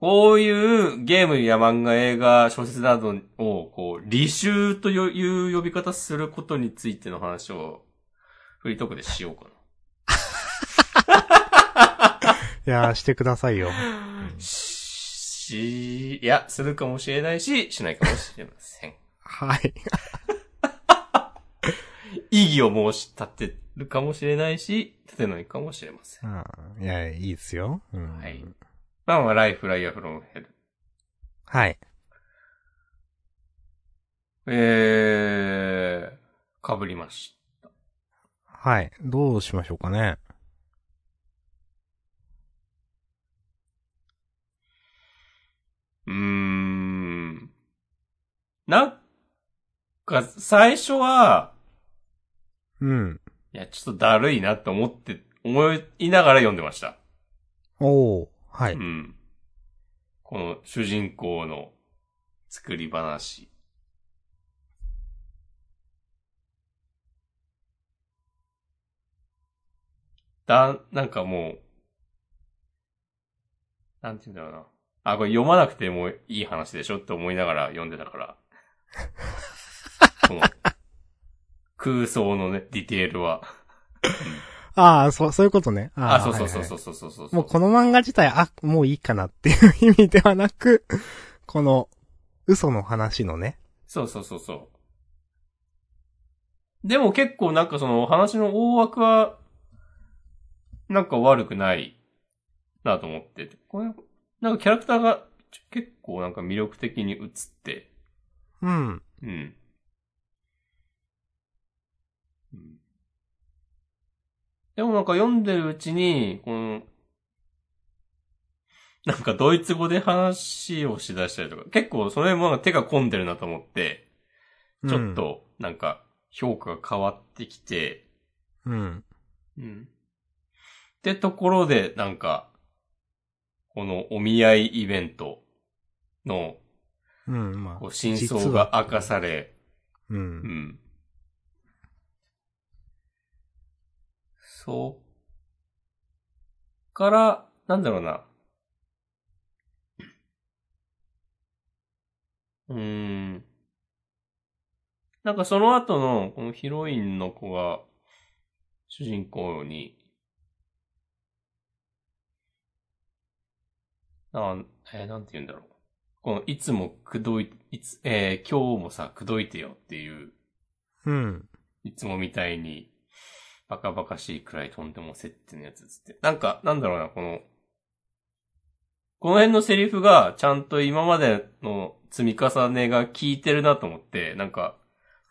Speaker 1: こういうゲームや漫画、映画、小説などを、こう、履修という呼び方することについての話を、フリートークでしようか
Speaker 2: いやー、してくださいよ。
Speaker 1: な。し、いや、するかもしれないし、しないかもしれません。
Speaker 2: はい。
Speaker 1: 意義を申し立てるかもしれないし、立てないかもしれません。
Speaker 2: うん。いや、いいですよ。うん。
Speaker 1: はい。まあまあ、ライフライアフロムヘル。
Speaker 2: はい。
Speaker 1: えー、被りまし
Speaker 2: はい。どうしましょうかね。
Speaker 1: うーん。なんか、最初は、
Speaker 2: うん。
Speaker 1: いや、ちょっとだるいなって思って、思いながら読んでました。
Speaker 2: おー。はい。
Speaker 1: うん。この主人公の作り話。だ、なんかもう、なんて言うんだろうな。あ、これ読まなくてもいい話でしょって思いながら読んでたから。この、空想のね、ディテールは。
Speaker 2: ああ、そう、そういうことね。
Speaker 1: あ、
Speaker 2: ー
Speaker 1: そうそうそうそうそうそうそう。
Speaker 2: いもうこの漫画自体、あ、もういいかなっていう意味ではなく、この、嘘の話のね。
Speaker 1: そうそうそうそう。でも結構なんかその話の大枠は、なんか悪くないなと思ってて。これ、なんかキャラクターが結構なんか魅力的に映って、
Speaker 2: うん。
Speaker 1: うん。うんでもなんか読んでるうちに、この、なんかドイツ語で話をしだしたりとか、結構それもなんか手が込んでるなと思って、ちょっとなんか評価が変わってきて、
Speaker 2: うん。
Speaker 1: うん。ってところでなんか、このお見合いイベントの
Speaker 2: うん。うん、まあ。
Speaker 1: 真相が明かされ、
Speaker 2: う。
Speaker 1: うんそっから、なんだろうな。うーん。なんかその後の、このヒロインの子が、主人公に、なん、えーなんて言うんだろう。この、いつもくどい、いつ、えー今日もさ、くどいてよっていう、
Speaker 2: うん。
Speaker 1: いつもみたいに、バカバカしいくらいとんでも設定のやつつって。なんか、なんだろうな、この、この辺のセリフが、ちゃんと今までの積み重ねが効いてるなと思って、なんか、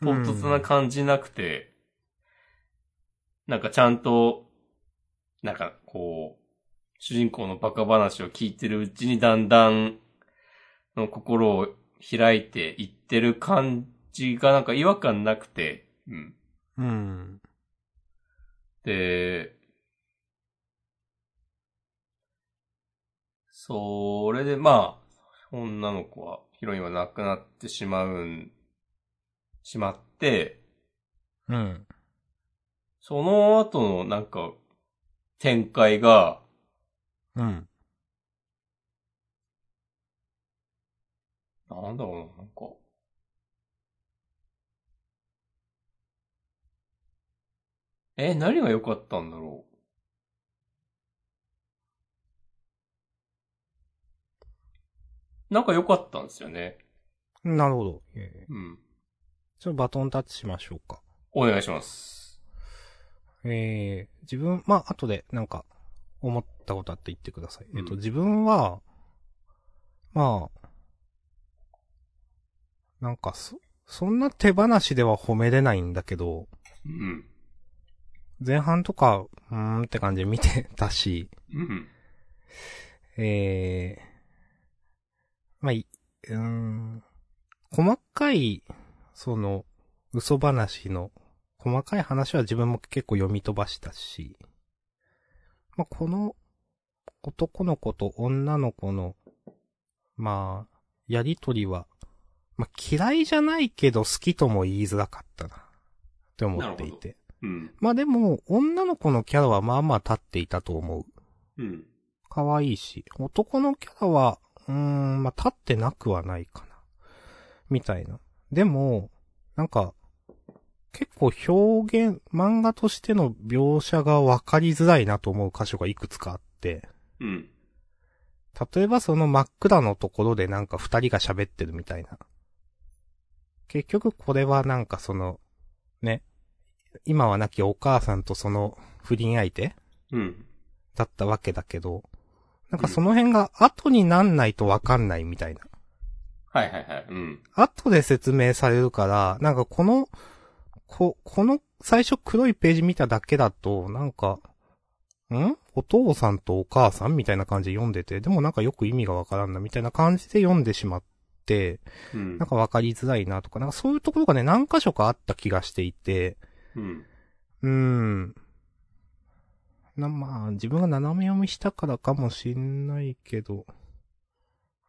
Speaker 1: 唐突な感じなくて、なんかちゃんと、なんかこう、主人公のバカ話を聞いてるうちにだんだん、の心を開いていってる感じがなんか違和感なくて、うん。
Speaker 2: うん。
Speaker 1: で、それでまあ、女の子は、ヒロインは亡くなってしまうん、しまって、
Speaker 2: うん。
Speaker 1: その後のなんか、展開が、
Speaker 2: うん。
Speaker 1: なんだろうな、なんか。え、何が良かったんだろう？なんか良かったんですよね。
Speaker 2: なるほど。えー
Speaker 1: うん。
Speaker 2: ちょっとバトンタッチしましょうか。
Speaker 1: お願いします。
Speaker 2: えー、自分、まあ、後でなんか、思ったことあって言ってください。えっと、
Speaker 1: うん
Speaker 2: 自分は、まあ、なんかそ、そんな手放しでは褒めれないんだけど、
Speaker 1: うん。
Speaker 2: 前半とか、うーんって感じで見てたし、
Speaker 1: うん。
Speaker 2: えー、まあ、い、うーん、細かい、その、嘘話の、細かい話は自分も結構読み飛ばしたし、まあ、この、男の子と女の子の、まあ、やりとりは、まあ、嫌いじゃないけど好きとも言いづらかったな、って思っていて。
Speaker 1: うん。
Speaker 2: まあでも、女の子のキャラはまあまあ立っていたと思う。
Speaker 1: うん。
Speaker 2: 可愛いし、男のキャラは、うーん、まあ、立ってなくはないかな。みたいな。でも、なんか、結構表現、漫画としての描写が分かりづらいなと思う箇所がいくつかあって、
Speaker 1: うん。
Speaker 2: 例えばその真っ暗のところでなんか二人が喋ってるみたいな。結局これはなんかその、ね、今は亡きお母さんとその不倫相手
Speaker 1: うん。
Speaker 2: だったわけだけど、なんかその辺が後になんないとわかんないみたいな。
Speaker 1: はいはいはい。うん。
Speaker 2: 後で説明されるから、なんかこの、こ、この最初黒いページ見ただけだと、なんか、ん？お父さんとお母さんみたいな感じで読んでて、でもなんかよく意味がわからんなみたいな感じで読んでしまって、
Speaker 1: うん
Speaker 2: なん。かわかりづらいなとか、なんかそういうところがね、何箇所かあった気がしていて、
Speaker 1: うん。
Speaker 2: うん。な、まあ、自分が斜め読みしたからかもしんないけど、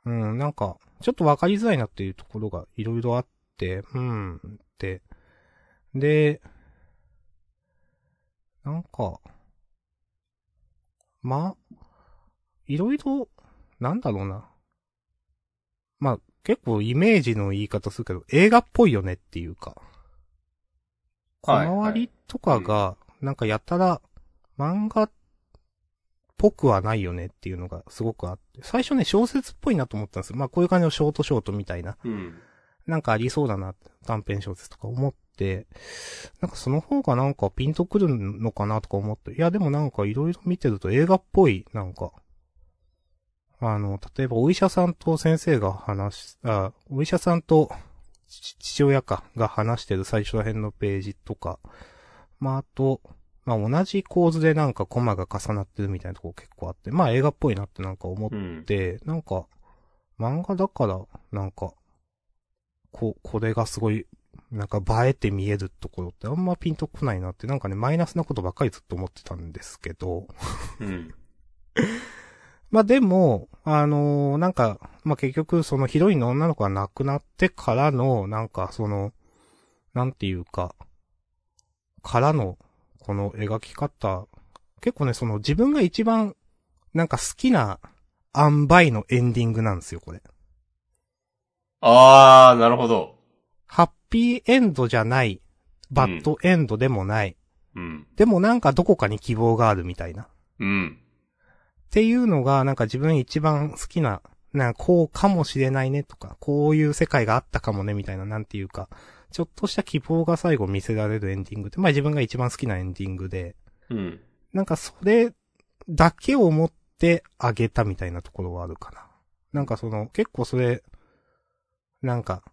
Speaker 2: うん、なんか、ちょっとわかりづらいなっていうところがいろいろあって、うん、って。で、なんか、まあ、いろいろ、なんだろうな。まあ、結構イメージの言い方するけど、映画っぽいよねっていうか。小
Speaker 1: はい
Speaker 2: 回りとかが、なんかやたら、漫画っぽくはないよねっていうのがすごくあって。最初ね、小説っぽいなと思ったんですよ。まあこういう感じのショートショートみたいな。
Speaker 1: うん。
Speaker 2: なんかありそうだなって、短編小説とか思って、なんかその方がなんかピンとくるのかなとか思って、いやでもなんかいろいろ見てると映画っぽい、なんか、あの、例えばお医者さんと先生が話し、あ、お医者さんとち父親かが話してる最初ら辺のページとか、まああと、まあ同じ構図でなんかコマが重なってるみたいなとこ結構あって、まあ映画っぽいなってなんか思っ
Speaker 1: うん。
Speaker 2: で、なんか、漫画だから、なんか、こ、これがすごい、なんか映えて見えるところってあんまピンとこないなって、なんかね、マイナスなことばっかりずっと思ってたんですけど、
Speaker 1: うん。
Speaker 2: まあでも、あのーなんか、まあ結局そのヒロインの女の子が亡くなってからの、なんかその、なんていうか、からの、この描き方、結構ね、その自分が一番、なんか好きな、塩梅のエンディングなんですよ、これ。
Speaker 1: あー、なるほど。
Speaker 2: ハッピーエンドじゃない、バッドエンドでもない、
Speaker 1: うん。
Speaker 2: でもなんかどこかに希望があるみたいな。
Speaker 1: うん。
Speaker 2: っていうのが、なんか自分一番好きな、なこうかもしれないねとか、こういう世界があったかもねみたいな、なんていうか、ちょっとした希望が最後見せられるエンディングって、まあ自分が一番好きなエンディングで、
Speaker 1: うん。
Speaker 2: なんかそれだけを持ってあげたみたいなところはあるかな。なんかその、結構それ、なんか、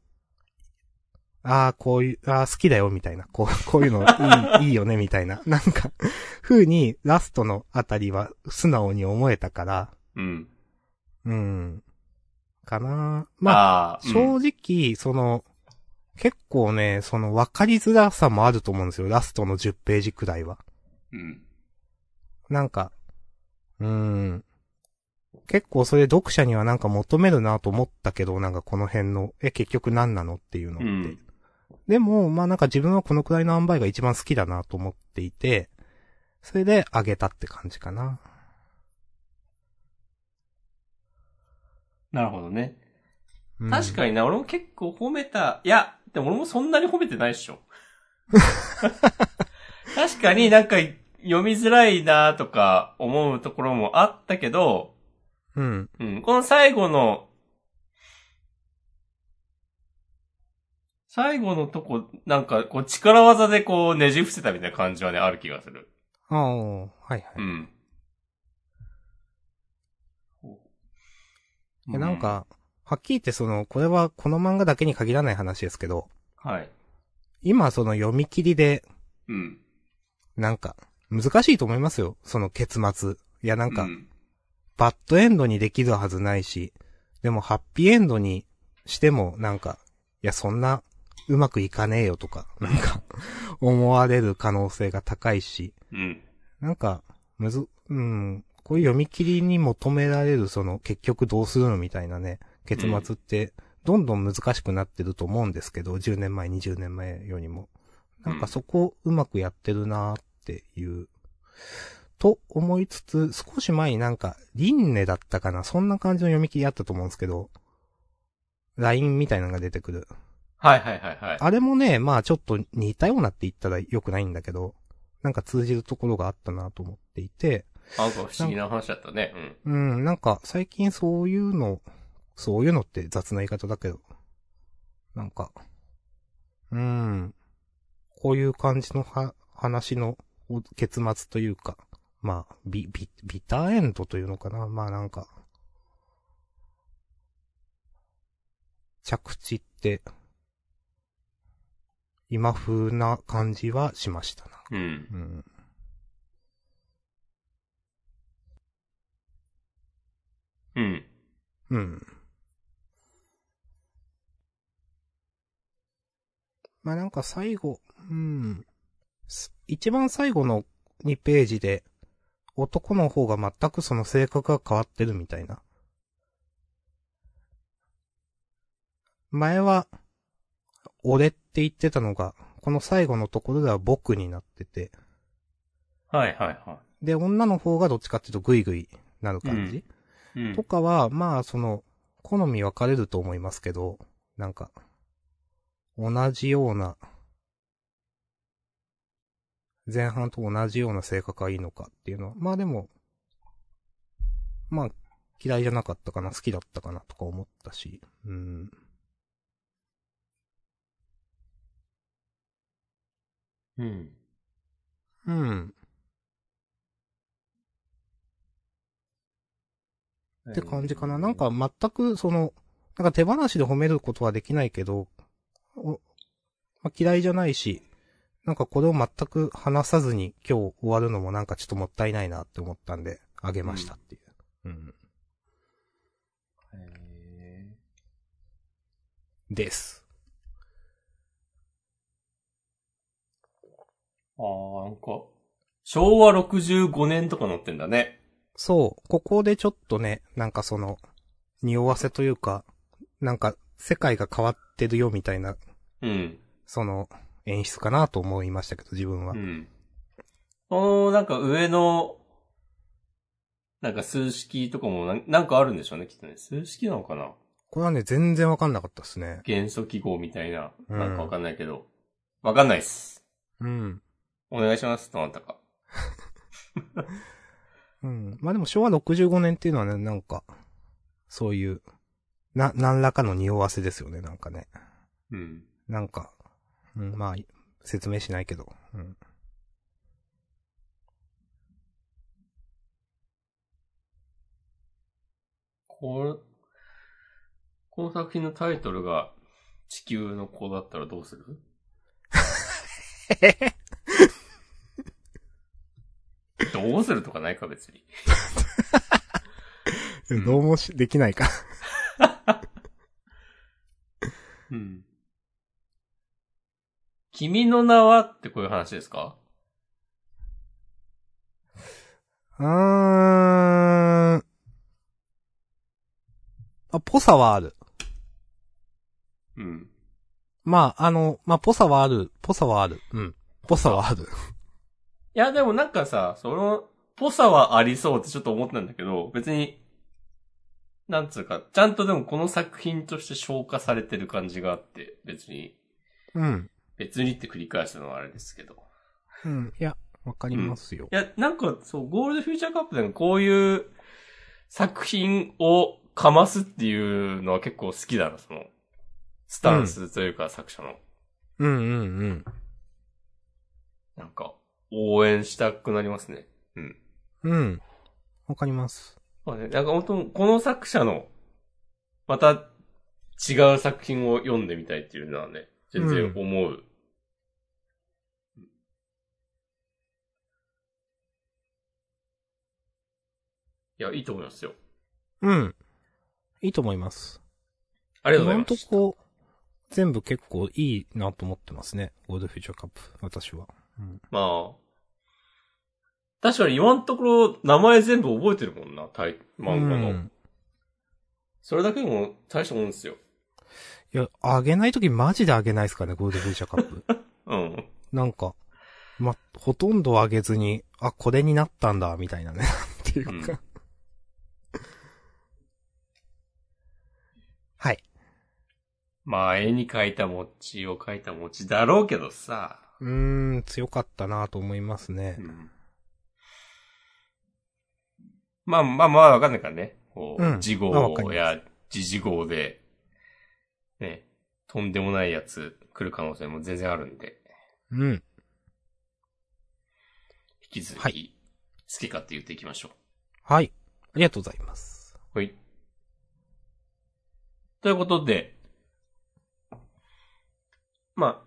Speaker 2: ああ、こういう、ああ、好きだよ、みたいな。こう、こういうのいい、いいよね、みたいな。なんか、風に、ラストのあたりは素直に思えたから、
Speaker 1: うん。
Speaker 2: うん。かなまあ、
Speaker 1: あー、うん
Speaker 2: 正直、その、結構ね、その分かりづらさもあると思うんですよ。ラストの10ページくらいは。
Speaker 1: うん。
Speaker 2: なんか、うーん。結構それ読者にはなんか求めるなと思ったけど、なんかこの辺の、え、結局何なのっていうのって。
Speaker 1: うん。
Speaker 2: でも、まあなんか自分はこのくらいの塩梅が一番好きだなと思っていて、それであげたって感じかな。
Speaker 1: なるほどね。
Speaker 2: うん
Speaker 1: 確かにな、俺も結構褒めた。いや、でも俺もそんなに褒めてないっしょ。確かになんか読みづらいなとか思うところもあったけど、
Speaker 2: うん。
Speaker 1: うん、この最後の、最後のとこ、なんかこう力技でこうねじ伏せたみたいな感じはね、ある気がする。
Speaker 2: ああ、はいはい。
Speaker 1: うん。
Speaker 2: なん、か、はっきり言ってその、これはこの漫画だけに限らない話ですけど、
Speaker 1: はい。
Speaker 2: 今その読み切りで、
Speaker 1: うん。
Speaker 2: なんか、難しいと思いますよ。その結末。いやなんか、
Speaker 1: うん
Speaker 2: バッドエンドにできるはずないし、でもハッピーエンドにしてもなんか、いやそんなうまくいかねえよとか、なんか、思われる可能性が高いし、
Speaker 1: うん。
Speaker 2: なんか、むず、うん、こういう読み切りに求められるその結局どうするのみたいなね、結末って、どんどん難しくなってると思うんですけど、10年前、20年前よりも。なんかそこうまくやってるなーっていうと思いつつ、少し前になんか、リンネだったかなそんな感じの読み切りあったと思うんですけど、LINE みたいなのが出てくる。
Speaker 1: はいはいはいはい。
Speaker 2: あれもね、まあちょっと似たようなって言ったら良くないんだけど、なんか通じるところがあったなと思っていて、
Speaker 1: なんか不思議な話だったね。
Speaker 2: うん、なんか最近そういうの、そういうのって雑な言い方だけど、なんか、うん、こういう感じのは、話のお結末というか、まあ、ビ、ビ、ビターエンドというのかな。まあなんか、着地って、今風な感じはしましたな。
Speaker 1: うん。うん。
Speaker 2: うん。
Speaker 1: うん。
Speaker 2: うん。まあなんか最後、うん。す一番最後の2ページで、男の方が全くその性格が変わってるみたいな。前は、俺って言ってたのが、この最後のところでは僕になってて、
Speaker 1: はいはいは
Speaker 2: で、女の方がどっちかっていうとグイグイなる感じ、
Speaker 1: い。うん
Speaker 2: と。かは、まあ、その、好み分かれると思いますけど、なんか、同じような、前半と同じような性格がいいのかっていうのは、まあでも、まあ、嫌いじゃなかったかな、好きだったかなとか思ったし、うん。
Speaker 1: うん。
Speaker 2: うん。って感じかな。なんか全くその、なんか手放しで褒めることはできないけど、おまあ、嫌いじゃないし、なんかこれを全く話さずに今日終わるのもなんかちょっともったいないなって思ったんで、あげましたっていう。うん。
Speaker 1: へ
Speaker 2: です。
Speaker 1: ああ、なんか、昭和65年とか載ってんだね。
Speaker 2: そう、ここでちょっとね、なんかその、匂わせというか、なんか世界が変わってるよみたいな、
Speaker 1: うん。
Speaker 2: その、演出かなと思いましたけど、自分は
Speaker 1: う。ん。この、なんか上の、なんか数式とかもなんなんかあるんでしょうね、きっとね。数式なのかな？
Speaker 2: これはね、全然わかんなかったですね。
Speaker 1: 元素記号みたいな。
Speaker 2: うん
Speaker 1: なんかわかんないけど。わかんないっす。
Speaker 2: うん。
Speaker 1: お願いします、どなたか。
Speaker 2: うん。まあでも昭和65年っていうのはね、なんか、そういう、な、何らかの匂わせですよね、なんかね。
Speaker 1: うん。
Speaker 2: なんか、うん、まあ、説明しないけど。うん。
Speaker 1: これ、この作品のタイトルが地球の子だったらどうする？どうするとかないか別に。うん
Speaker 2: どうもし、できないか。
Speaker 1: うん。君の名はってこういう話ですか？
Speaker 2: うーん。あ、ぽさはある。
Speaker 1: うん。
Speaker 2: まあ、あの、まあ、ぽさはある。ぽさはある。うん。ぽさはある。
Speaker 1: いや、でもなんかさ、その、ぽさはありそうってちょっと思ったんだけど、別に、なんつうか、ちゃんとでもこの作品として消化されてる感じがあって、別に、
Speaker 2: うん。
Speaker 1: 別にって繰り返すのはあれですけど。
Speaker 2: うん。いや、わかりますよ。
Speaker 1: いや、なんか、そう、ゴールドフューチャーカップでもこういう作品をかますっていうのは結構好きだな、その、スタンスというか、作者の。
Speaker 2: うんうんうん。
Speaker 1: なんか、応援したくなりますね。うん。
Speaker 2: うん。わかります。
Speaker 1: まあね、なんか本当この作者の、また違う作品を読んでみたいっていうのはね、全然思う。いや、いいと思いますよ。
Speaker 2: うん。いいと思います。
Speaker 1: ありがとうござい
Speaker 2: 今ん
Speaker 1: ます。
Speaker 2: とこ、全部結構いいなと思ってますね。ゴールドフューチャーカップ、私は。うん。
Speaker 1: まあ、確かに今のところ名前全部覚えてるもんな、タイ、漫画の。
Speaker 2: うん
Speaker 1: それだけでも大したもんですよ。
Speaker 2: いや、あげないときマジであげないですかね、ゴールドフューチャーカップ。
Speaker 1: うん。
Speaker 2: なんか、ま、ほとんど上げずに、あ、これになったんだ、みたいなね。っていうか、はい。
Speaker 1: まあ、絵に描いた餅を描いた餅だろうけどさ。
Speaker 2: うーん、強かったなと思いますね
Speaker 1: う。ん。まあまあまあわかんないからね。こう、
Speaker 2: うん
Speaker 1: や時事号で、ね、とんでもないやつ来る可能性も全然あるんで、
Speaker 2: うん。
Speaker 1: 引き続
Speaker 2: は
Speaker 1: き、好き勝手言っていきましょ
Speaker 2: はい。ありがとうございます。
Speaker 1: う。はい。ということで、まあ、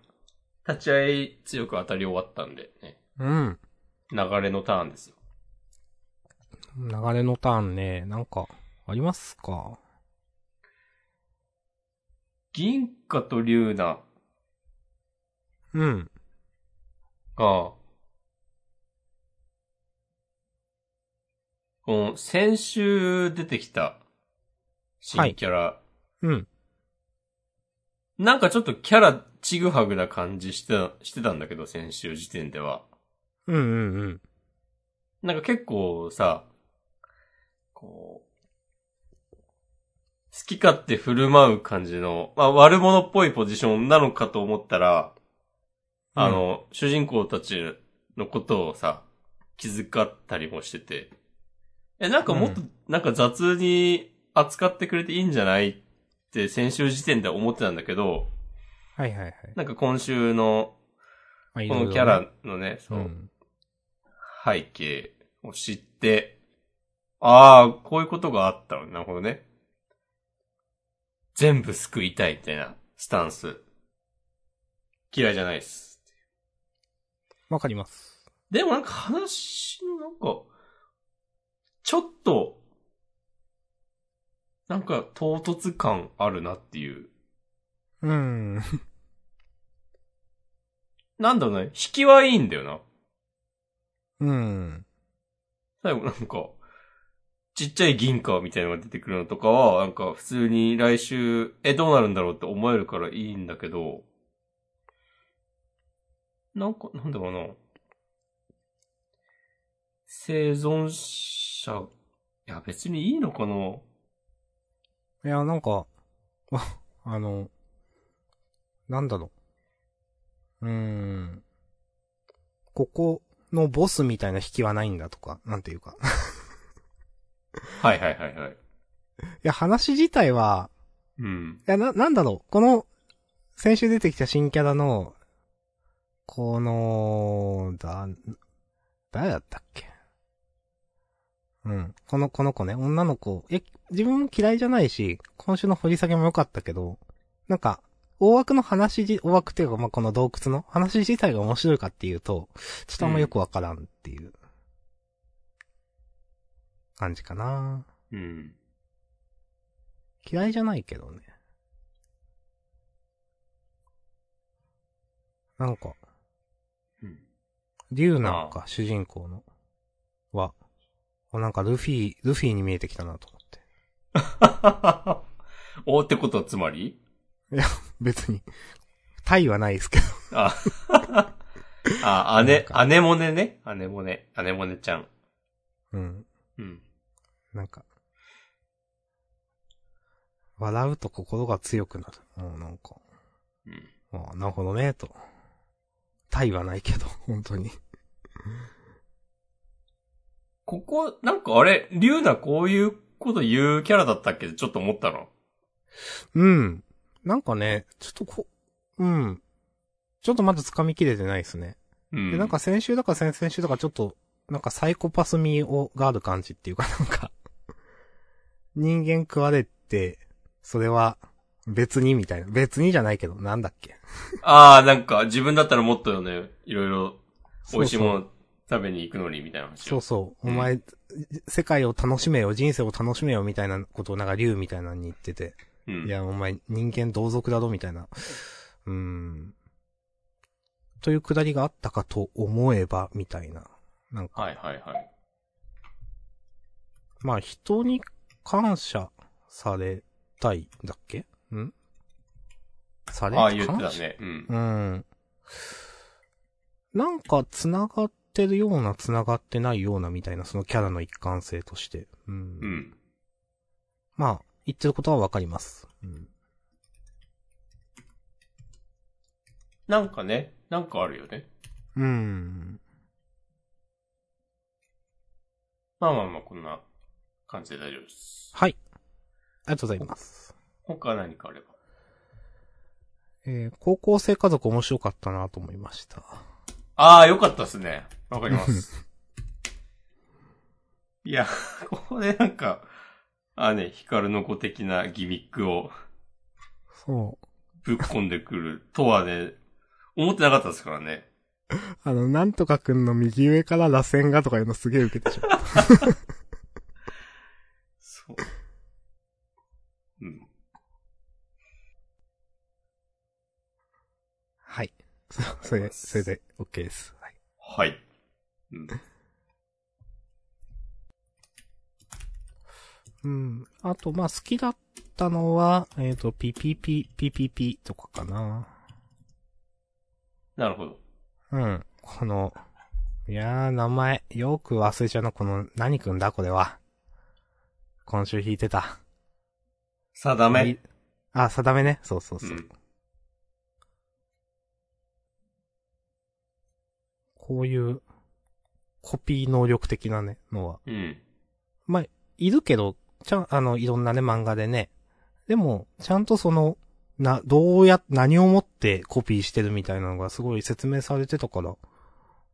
Speaker 1: 立ち会い強く当たり終わったんで、ね、
Speaker 2: うん。
Speaker 1: 流れのターンですよ。
Speaker 2: 流れのターンね、なんか、ありますか？
Speaker 1: 銀貨と龍ナ
Speaker 2: うん。
Speaker 1: が、この先週出てきた新キャラ、
Speaker 2: うん。
Speaker 1: なんかちょっとキャラちぐはぐな感じしてた、してたんだけど、先週時点では。
Speaker 2: うんうんうん。
Speaker 1: なんか結構さ、こう、好き勝手振る舞う感じの、まあ悪者っぽいポジションなのかと思ったら、あの、主人公たちのことをさ、気遣ったりもしてて、え、なんかもっと、なんか雑に扱ってくれていいんじゃないって先週時点で思ってたんだけど、
Speaker 2: はいはいはい。
Speaker 1: なんか今週の
Speaker 2: まあ、
Speaker 1: このキャラのね、そうう、
Speaker 2: ん。
Speaker 1: 背景を知って、ああ、こういうことがあったの。なるほどね。全部救いたいみたいなスタンス。嫌いじゃないです。
Speaker 2: わかります。
Speaker 1: でもなんか話のなんか、ちょっと、なんか唐突感あるなっていう。
Speaker 2: うん。
Speaker 1: なんだろうね、引きはいいんだよな。
Speaker 2: うん。
Speaker 1: 最後なんか、ちっちゃい銀貨みたいなのが出てくるのとかは、なんか普通に来週、え、どうなるんだろうって思えるからいいんだけど、なんか、なんだろうな。生存者、いや別にいいのかない
Speaker 2: や、なんか、あ あの、なんだろう。うーん。ここのボスみたいな引きはないんだとか、なんていうか。
Speaker 1: はいはいはいはい。
Speaker 2: いや、話自体は、
Speaker 1: うん。
Speaker 2: いや、な、なんだろう。この、先週出てきた新キャラの、この、だ、誰だったっけ？うん。この、この子ね、女の子。え、自分も嫌いじゃないし、今週の掘り下げも良かったけど、なんか、大枠の話じ、大枠っていうか、まあ、この洞窟の話自体が面白いかっていうと、ちょっとあんまよくわからんっていう、感じかな
Speaker 1: うん。
Speaker 2: 嫌いじゃないけどね。なんか、
Speaker 1: うん。
Speaker 2: リュウナか、主人公の、は、あなんかルフィ、ルフィに見えてきたなと思って。
Speaker 1: おってことはつまり？
Speaker 2: 別に、タイはないですけど。
Speaker 1: あ、あ、姉姉もねね。姉もね。姉もねちゃん。
Speaker 2: うん。
Speaker 1: うん。
Speaker 2: なんか、笑うと心が強くなる。もうなんか、
Speaker 1: うん。
Speaker 2: ああ、なるほどね、と。タイはないけど、本当に。
Speaker 1: ここ、なんかあれ、リュウナこういうこと言うキャラだったっけ？ちょっと思ったの。
Speaker 2: うん。なんかね、ちょっとこ、うん。ちょっとまだ掴みきれてないですね。
Speaker 1: うん。
Speaker 2: で、なんか先週だか先々週だかちょっと、なんかサイコパス味を、がある感じっていうか なんか、人間食われて、それは別にみたいな。別にじゃないけど、なんだっけ。
Speaker 1: ああ、なんか自分だったらもっとね、いろいろ美味しいもの食べに行くのにみたいな話を。
Speaker 2: そうそう。
Speaker 1: うん
Speaker 2: お前、世界を楽しめよ、人生を楽しめよみたいなことをなんか竜みたいなのに言ってて。
Speaker 1: うん。
Speaker 2: いや、お前人間同族だろみたいな。うーん。というくだりがあったかと思えば、みたいな。なんか、
Speaker 1: はいはいはい。
Speaker 2: まあ人に感謝されたいんだっけ？ん？され？
Speaker 1: ああ、言ってたね。うん。
Speaker 2: うん。なんか繋がってるような繋がってないようなみたいなそのキャラの一貫性として。うん。
Speaker 1: うん。
Speaker 2: まあ、言ってることはわかります。うん。
Speaker 1: なんかね、なんかあるよね。
Speaker 2: うん。
Speaker 1: まあまあまあ、こんな感じで大丈夫です。
Speaker 2: はい。ありがとうございます。
Speaker 1: 他何かあれば。
Speaker 2: えー、高校生家族面白かったなと思いました。
Speaker 1: ああ、よかったですね。わかります。いや、ここでなんか、あね、ヒカルの子的なギミックを
Speaker 2: そう。
Speaker 1: ぶっ込んでくるとはね、思ってなかったですからね。
Speaker 2: あの、なんとかくんの右上から螺旋がとかいうのすげえ受けてしまう。
Speaker 1: そう。うん。
Speaker 2: はい。そそれ、それで OK です。はい。
Speaker 1: はい。うん。
Speaker 2: うん。あと、まあ、好きだったのは、えっ、と、ピピピ、ピピピとかかな。
Speaker 1: なるほど。
Speaker 2: うん。この、いやー、名前、よく忘れちゃうな、この、何くんだ、これは。今週弾いてた。
Speaker 1: 定め。
Speaker 2: あ、定めね。そうそうそう。
Speaker 1: うん。
Speaker 2: こういう、コピー能力的なね、のは。
Speaker 1: うん。
Speaker 2: まあ、いるけど、ちゃん、あの、いろんなね、漫画でね。でも、ちゃんとその、な、どうや、何をもってコピーしてるみたいなのがすごい説明されてたから、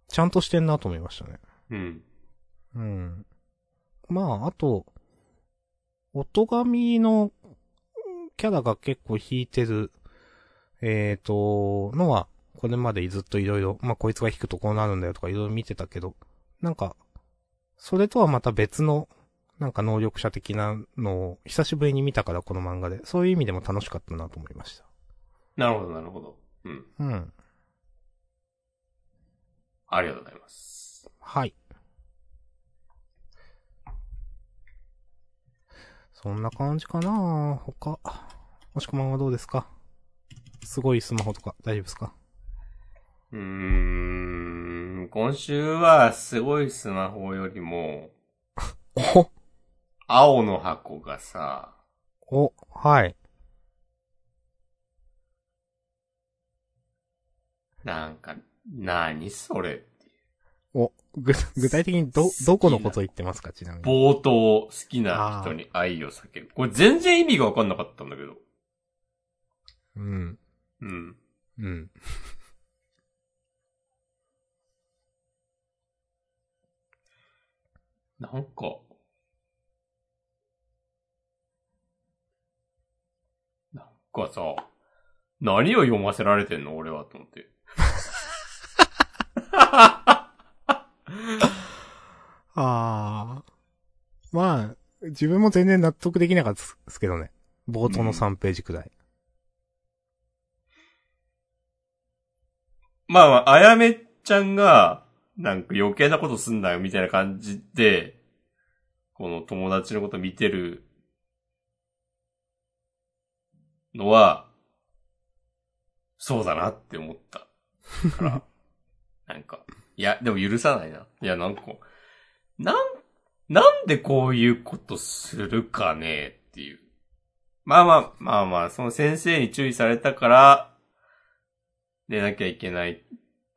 Speaker 2: ちゃんとしてんなと思いましたね。
Speaker 1: うん。
Speaker 2: うん。まあ、あと、音神のキャラが結構弾いてる、えーと、のは、これまでずっといろいろ、まあ、こいつが弾くとこうなるんだよとかいろいろ見てたけど、なんか、それとはまた別の、なんか能力者的なのを久しぶりに見たからこの漫画で、そういう意味でも楽しかったなと思いました。
Speaker 1: なるほど、なるほど。うん。
Speaker 2: うん。
Speaker 1: ありがとうございます。
Speaker 2: はい。そんな感じかな他。もしくはどうですか？すごいスマホとか大丈夫ですか？
Speaker 1: うーん。今週は、すごいスマホよりも、
Speaker 2: お
Speaker 1: 青の箱がさ、
Speaker 2: お、はい。
Speaker 1: なんか、なにそれ。
Speaker 2: お、ぐ、具体的にど、どこのこと言ってますか？ちなみに。
Speaker 1: 冒頭、好きな人に愛を叫ぶ。これ全然意味がわかんなかったんだけど。
Speaker 2: うん。
Speaker 1: うん。
Speaker 2: うん。
Speaker 1: なんか、なんかさ、何を読ませられてんの俺はと思って。
Speaker 2: あー。まあ、自分も全然納得できなかったですけどね。冒頭の3ページくらい。
Speaker 1: まあまあ、あやめちゃんが、なんか余計なことすんなよみたいな感じで、この友達のこと見てるのは、そうだなって思った。から、なんか、いや、でも許さないな。いや、なんか、なん、なんでこういうことするかねっていう。まあまあ、まあまあ、その先生に注意されたから、出なきゃいけない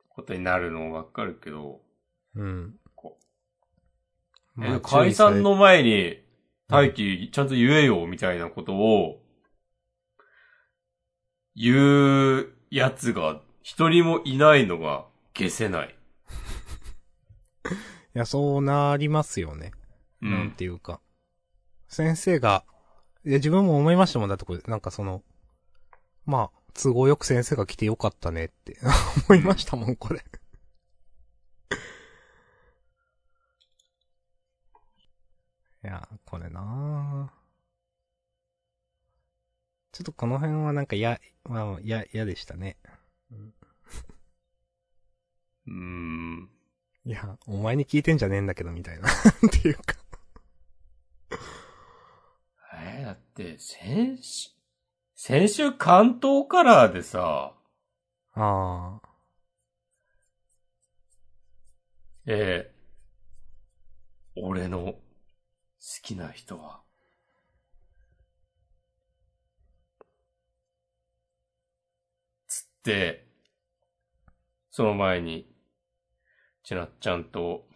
Speaker 1: ことになるのわかるけど、
Speaker 2: うん。
Speaker 1: こ
Speaker 2: まあ
Speaker 1: え解散の前に、
Speaker 2: うん
Speaker 1: 大輝、ちゃんと言えよ、みたいなことを、言うやつが一人もいないのが消せない。
Speaker 2: いや、そうなりますよね。
Speaker 1: う
Speaker 2: なん
Speaker 1: ん。
Speaker 2: ていうか。先生が、いや、自分も思いましたもんだってこれ、なんかその、まあ、都合よく先生が来てよかったねって 思いましたもん、これ。いや、これなぁちょっとこの辺はなんかや、まあ、や、嫌でしたね。
Speaker 1: うーん。
Speaker 2: いや、お前に聞いてんじゃねえんだけど、みたいな。っていうか。
Speaker 1: えーだって、先週、先週関東カラーでさ、
Speaker 2: ああ。
Speaker 1: ええ俺の好きな人は、その前に、ちなっちゃんと、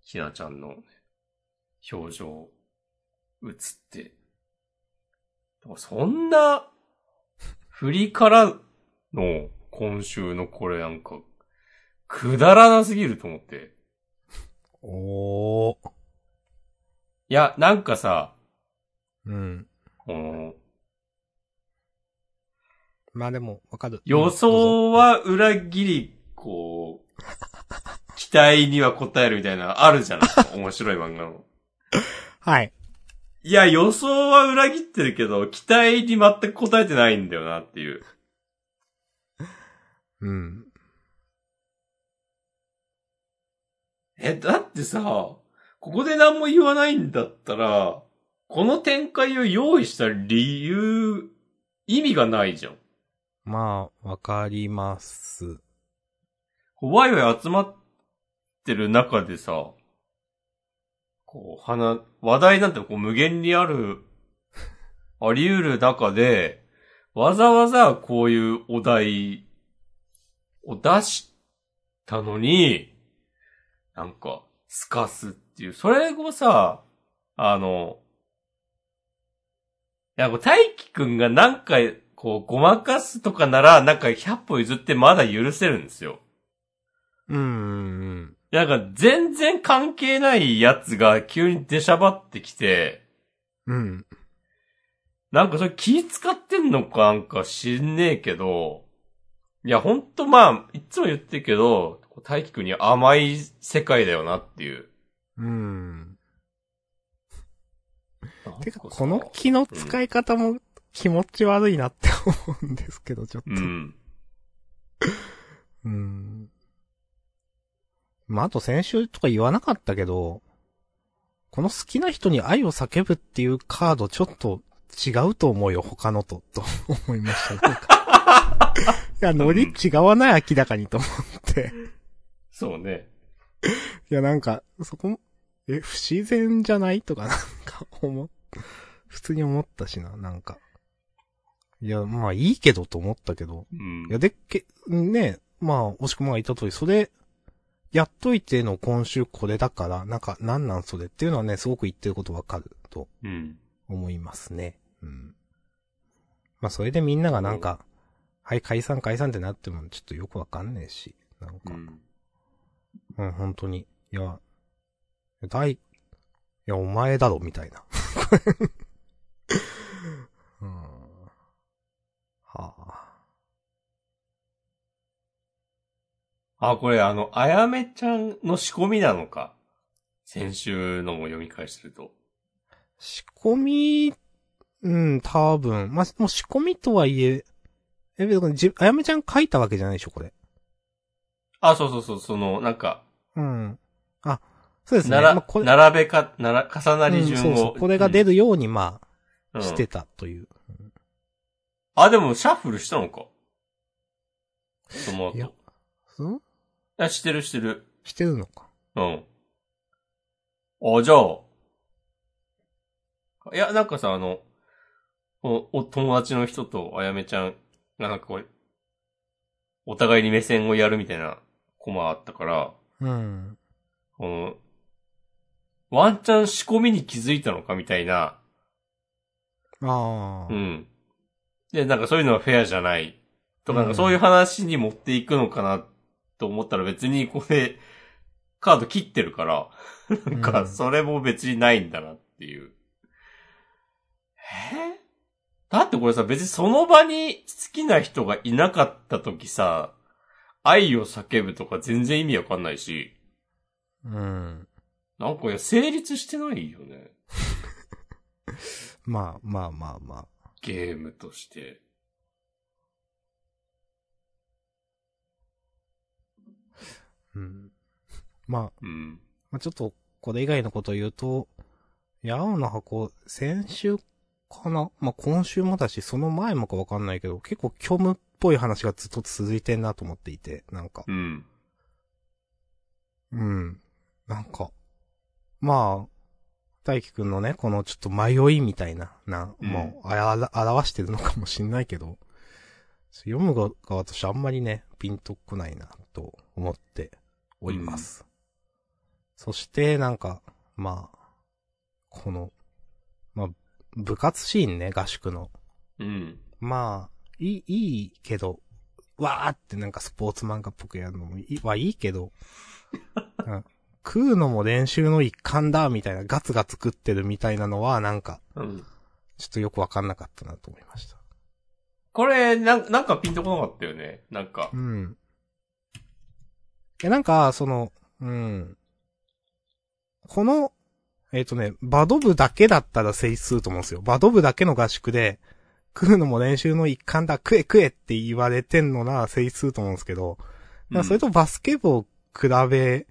Speaker 1: ひなちゃんの表情、映って、そんな、振りからの今週のこれなんか、くだらなすぎると思って。
Speaker 2: おー。
Speaker 1: いや、なんかさ、
Speaker 2: うん。
Speaker 1: この、
Speaker 2: まあでも、わかる。
Speaker 1: 予想は裏切り、こう、期待には応えるみたいな、あるじゃない？ですか。面白い漫画の。
Speaker 2: はい。
Speaker 1: いや、予想は裏切ってるけど、期待に全く応えてないんだよなっていう。
Speaker 2: うん。
Speaker 1: え、だってさ、ここで何も言わないんだったら、この展開を用意した理由、意味がないじゃん。
Speaker 2: まあ、わかります。
Speaker 1: ワイワイ集まってる中でさ、こう、花、話題なんてこう無限にある、あり得る中で、わざわざこういうお題を出したのに、なんか、すかすっていう、それをさ、あの、いや、こう大輝くんがなんか、こう、ごまかすとかなら、なんか100歩譲ってまだ許せるんですよ。
Speaker 2: うんうんうん。
Speaker 1: なんか全然関係ないやつが急に出しゃばってきて、
Speaker 2: うん。
Speaker 1: なんかそれ気使ってんのかなんか知んねえけど、いやほんとまあ、いつも言ってるけど、大輝くんに甘い世界だよなっていう。
Speaker 2: うん。てか、この気の使い方も気持ち悪いなって思うんですけど、ちょっと。
Speaker 1: うん。
Speaker 2: うん。まあ、あと先週とか言わなかったけど、この好きな人に愛を叫ぶっていうカードちょっと違うと思うよ、他のと、と思いました。いや、ノリ違わない明らかにと思って。
Speaker 1: そうね。
Speaker 2: いや、なんか、そこ、え、不自然じゃない？とかなんか思っ、普通に思ったしな、なんか。いや、まあいいけどと思ったけど。
Speaker 1: うん
Speaker 2: いや、でっけ、ね、まあ、押し込まが言った通り、それ、やっといての今週これだから、なんか、なんなんそれっていうのはね、すごく言ってることわかると
Speaker 1: うん。
Speaker 2: 思いますね。うん。まあ、それでみんながなんか、はい、解散解散ってなってもちょっとよくわかんねえし、なんか、
Speaker 1: うん。
Speaker 2: うん、本当に。いや、大、いや、お前だろ、みたいな。うん。はあ。
Speaker 1: あ、これあの、あやめちゃんの仕込みなのか？先週のも読み返してると。
Speaker 2: 仕込み、うん、多分。まあ、もう仕込みとはいえ、え、別にじ、あやめちゃん書いたわけじゃないでしょ、これ。
Speaker 1: あ、そうそうそう、その、なんか、
Speaker 2: うん。あ、そうですね。
Speaker 1: なら、
Speaker 2: まあ、
Speaker 1: 並べか、なら、重なり
Speaker 2: うん
Speaker 1: 順を。
Speaker 2: そうそう。これが出るように、ま
Speaker 1: うん
Speaker 2: あ、してたという。
Speaker 1: あ、でも、シャッフルしたのか？その後。
Speaker 2: いや
Speaker 1: い
Speaker 2: うん
Speaker 1: や、してるしてる。
Speaker 2: してるのか。
Speaker 1: うん。あ、じゃあ。いや、なんかさ、あの、お、お友達の人とあやめちゃんがなんかこう、お互いに目線をやるみたいなコマあったから、
Speaker 2: うん。
Speaker 1: この、ワンチャン仕込みに気づいたのかみたいな、
Speaker 2: ああ。
Speaker 1: うん。で、なんかそういうのはフェアじゃない。とか、なん
Speaker 2: うん
Speaker 1: かそういう話に持っていくのかなと思ったら別にこれ、カード切ってるから、なんか
Speaker 2: うん
Speaker 1: それも別にないんだなっていう。え？だってこれさ、別にその場に好きな人がいなかった時さ、愛を叫ぶとか全然意味わかんないし、
Speaker 2: うん。
Speaker 1: なんかいや、成立してないよね。
Speaker 2: まあ、まあまあまあ。
Speaker 1: ゲームとして。
Speaker 2: うん。まあ、
Speaker 1: うん。
Speaker 2: まあ、ちょっと、これ以外のことを言うと、いや、青の箱、先週かな？まあ、今週もだし、その前もかわかんないけど、結構虚無っぽい話がずっと続いてんなと思っていて、なんか。
Speaker 1: うん。
Speaker 2: うん。なんか、まあ、大輝くんのね、このちょっと迷いみたいな、な、
Speaker 1: うん
Speaker 2: もう、あら、表してるのかもしんないけど、読む側としてあんまりね、ピンとこないな、と思っております。そして、なんか、まあ、この、まあ、部活シーンね、合宿の。
Speaker 1: うん。
Speaker 2: まあ、いい、いいけど、わーってなんかスポーツ漫画っぽくやるのもいい、はいいけど、うん食うのも練習の一環だ、みたいな、ガツガツ食ってるみたいなのは、なんか、
Speaker 1: うん。
Speaker 2: ちょっとよくわかんなかったなと思いました。
Speaker 1: これ、なんなんかピンとこなかったよね。なんか
Speaker 2: う。ん。え、なんか、その、うん。この、えっ、とね、バド部だけだったら成立すると思うんですよ。バド部だけの合宿で、食うのも練習の一環だ、食え食えって言われてんのなら成立すると思うんですけど、それとバスケ部を比べ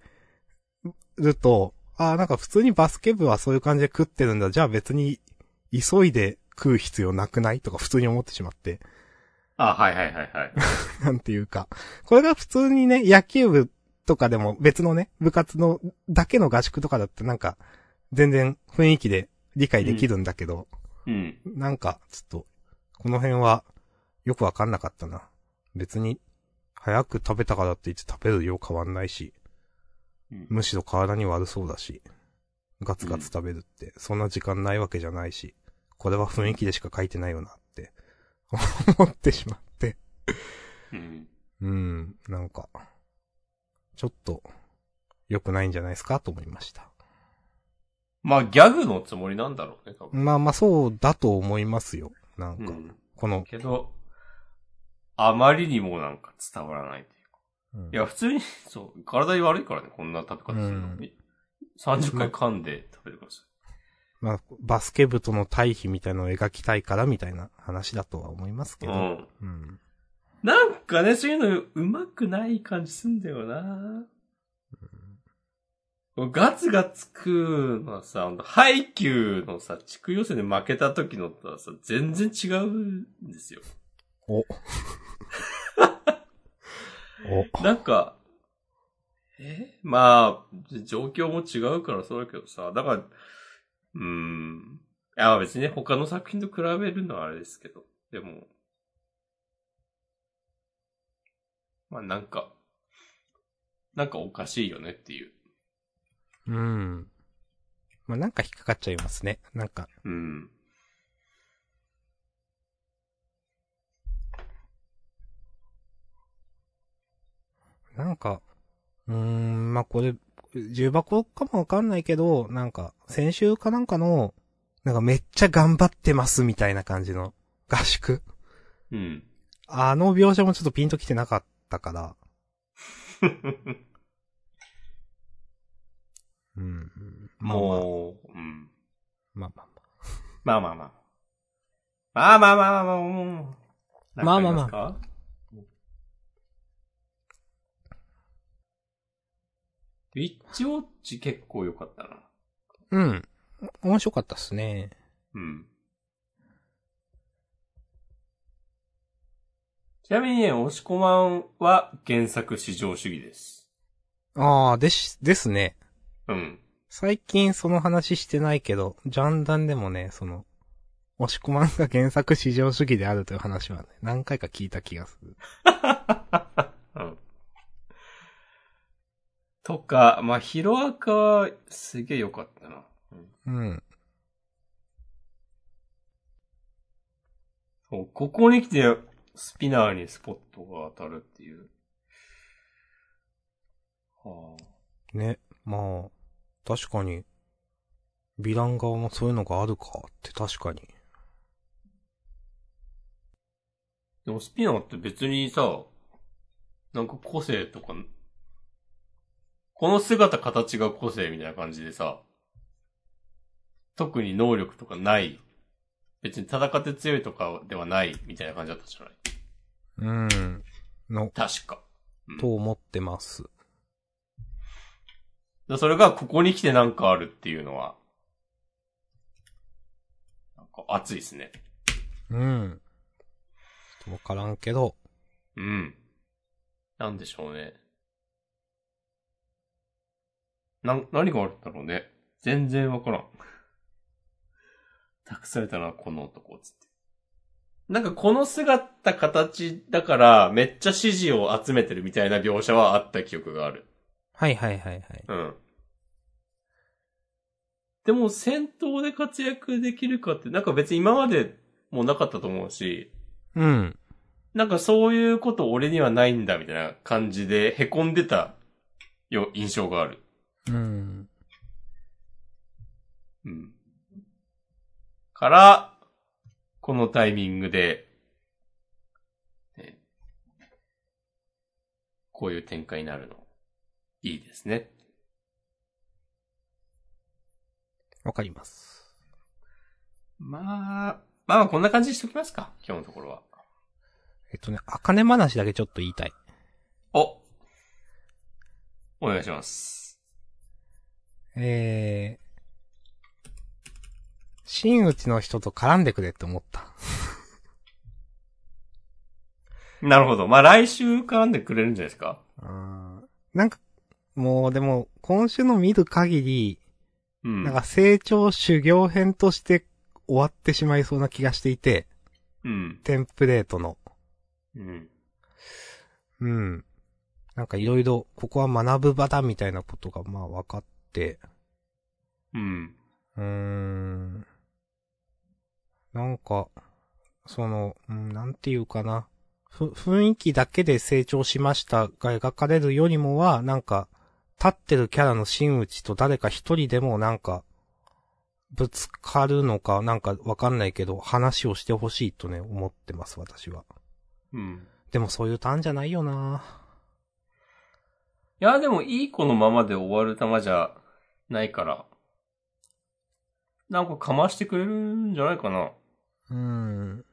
Speaker 2: ると、ああ、なんか普通にバスケ部はそういう感じで食ってるんだ。じゃあ別に急いで食う必要なくない？とか普通に思ってしまって。
Speaker 1: あ、はいはいはいはい。
Speaker 2: なんていうか。これが普通にね、野球部とかでも別のね、部活のだけの合宿とかだってなんか、全然雰囲気で理解できるんだけど、
Speaker 1: うん。
Speaker 2: なんか、ちょっと、この辺はよくわかんなかったな。別に、早く食べたからって言って食べる量変わんないし、
Speaker 1: うん
Speaker 2: むしろ体に悪そうだし、ガツガツ食べるって、そんな時間ないわけじゃないし、これは雰囲気でしか書いてないよなって、思ってしまって。
Speaker 1: うん。
Speaker 2: うん、なんか、ちょっと、良くないんじゃないですかと思いました。
Speaker 1: まあ、ギャグのつもりなんだろうね、多分。
Speaker 2: まあまあそうだと思いますよ。なんか、
Speaker 1: うん。
Speaker 2: この、
Speaker 1: けど、あまりにもなんか伝わらないというか。
Speaker 2: うん
Speaker 1: いや、普通に、そう、体に悪いからね、こんな食べ方するのに。30回噛んで食べてくださ
Speaker 2: まあ、バスケ部との対比みたいなのを描きたいからみたいな話だとは思いますけ
Speaker 1: い。
Speaker 2: ど。
Speaker 1: うん。
Speaker 2: うん。
Speaker 1: なんかね、そういうのうまくない感じすんだよな。ガツガツ食うのはさ、ハイキューのさ、地区予選で負けた時のとはさ、全然違うんですよ。
Speaker 2: お。お。
Speaker 1: なんか、え？まあ、状況も違うからそうだけどさ、だから、うーん。いや、別にね、他の作品と比べるのはあれですけど、でも、まあなんか、なんかおかしいよねっていう。
Speaker 2: うん。まあなんか引っかかっちゃいますね。なんか、
Speaker 1: うん。
Speaker 2: なんか、うーん、まあこれ、重箱かもわかんないけど、なんか、先週かなんかの、なんかめっちゃ頑張ってますみたいな感じの合宿。
Speaker 1: うん。
Speaker 2: あの描写もちょっとピンときてなかったから。うん。まあまあ、
Speaker 1: もう、うん。
Speaker 2: まあまあ
Speaker 1: まあまあまあ。まあまあまあまあまあ、もう。
Speaker 2: まあまあまあ
Speaker 1: ウィッチウォッチ結構良かったな。
Speaker 2: うん。面白かったっすね。
Speaker 1: うん。ちなみにね、押し込まんは原作至上主義です。
Speaker 2: ああ、でし、ですね。
Speaker 1: うん。
Speaker 2: 最近その話してないけど、ジャンダンでもね、その、押し込まんが原作至上主義であるという話はね、何回か聞いた気がする。
Speaker 1: うん。とか、まあ、ヒロアカはすげえ良かったな。うん
Speaker 2: うん。
Speaker 1: そうここに来て、スピナーにスポットが当たるっていう。はあ、
Speaker 2: ね、まあ、確かに、ヴィラン側もそういうのがあるかって確かに。
Speaker 1: でもスピナーって別にさ、なんか個性とか、この姿形が個性みたいな感じでさ、特に能力とかない、別に戦って強いとかではないみたいな感じだったじゃない？
Speaker 2: うん。の、
Speaker 1: 確か。うん
Speaker 2: と思ってます。
Speaker 1: でそれがここに来てなんかあるっていうのは、なんか熱いですね。
Speaker 2: うん。わからんけど、
Speaker 1: うん。なんでしょうね。な、何があるんだろうね。全然わからん。託されたのはこの男、つって。なんかこの姿形だから、めっちゃ支持を集めてるみたいな描写はあった記憶がある。
Speaker 2: はいはいはいはい。
Speaker 1: うん。でも戦闘で活躍できるかって、なんか別に今までもなかったと思うし、
Speaker 2: うん。
Speaker 1: なんかそういうこと俺にはないんだみたいな感じで凹んでたよ、印象がある。
Speaker 2: うん。
Speaker 1: うん。から、このタイミングで、ねこういう展開になるの、いいですね。
Speaker 2: わかります。
Speaker 1: まあ、まあこんな感じにしときますか、今日のところは。
Speaker 2: えっとね、あかね話だけちょっと言いたい。
Speaker 1: おお願いします。
Speaker 2: えー、真打ちの人と絡んでくれって思った。
Speaker 1: なるほど。まあ来週絡んでくれるんじゃないですか？
Speaker 2: なんか、もうでも、今週の見る限り、
Speaker 1: うん。
Speaker 2: なんか成長修行編として終わってしまいそうな気がしていて、
Speaker 1: うん。
Speaker 2: テンプレートの。
Speaker 1: うん。
Speaker 2: うん。なんかいろいろ、ここは学ぶ場だみたいなことがまあ分かって、
Speaker 1: うん。
Speaker 2: うーん。なんか、その、うん、なんていうかな。ふ、雰囲気だけで成長しましたが描かれるよりもは、なんか、立ってるキャラの真打ちと誰か一人でもなんか、ぶつかるのか、なんかわかんないけど、話をしてほしいとね、思ってます、私は。
Speaker 1: うん。
Speaker 2: でもそういうターンじゃないよない
Speaker 1: や、でもいい子のままで終わる玉じゃないから、なんかかましてくれるんじゃないかな。
Speaker 2: うーん。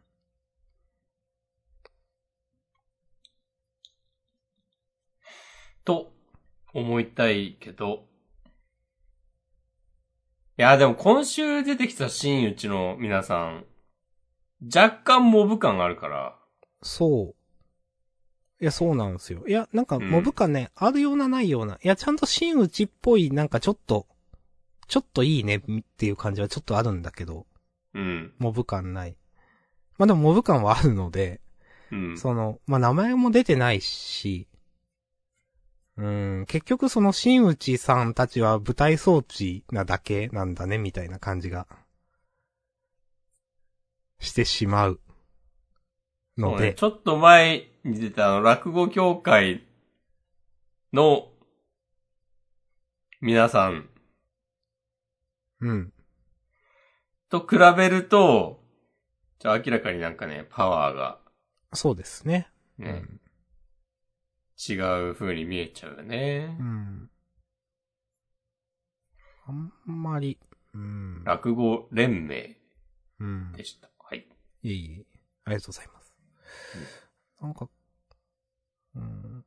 Speaker 1: と思いたいけど。いや、でも今週出てきた真打ちの皆さん、若干モブ感あるから。
Speaker 2: そう。いや、そうなんですよ。いや、なんか、
Speaker 1: うん
Speaker 2: モブ感ね、あるようなないような。いや、ちゃんと真打ちっぽい、なんかちょっと、ちょっといいねっていう感じはちょっとあるんだけど、
Speaker 1: うん。
Speaker 2: モブ感ない。まあでもモブ感はあるので、
Speaker 1: うん。
Speaker 2: その、まあ名前も出てないし、うん、結局その真打ちさんたちは舞台装置なだけなんだね、みたいな感じが、してしまう。ので、
Speaker 1: ね、ちょっと前に出たあの、落語協会の皆さん
Speaker 2: うん。
Speaker 1: と比べると、じゃあ明らかになんかね、パワーが
Speaker 2: そうですね。
Speaker 1: ね、違う風に見えちゃうよね
Speaker 2: う。ん。あんまり、うん。
Speaker 1: 落語連盟
Speaker 2: うん。
Speaker 1: でした。はい。
Speaker 2: いえいえ。ありがとうございます。なんか、うん。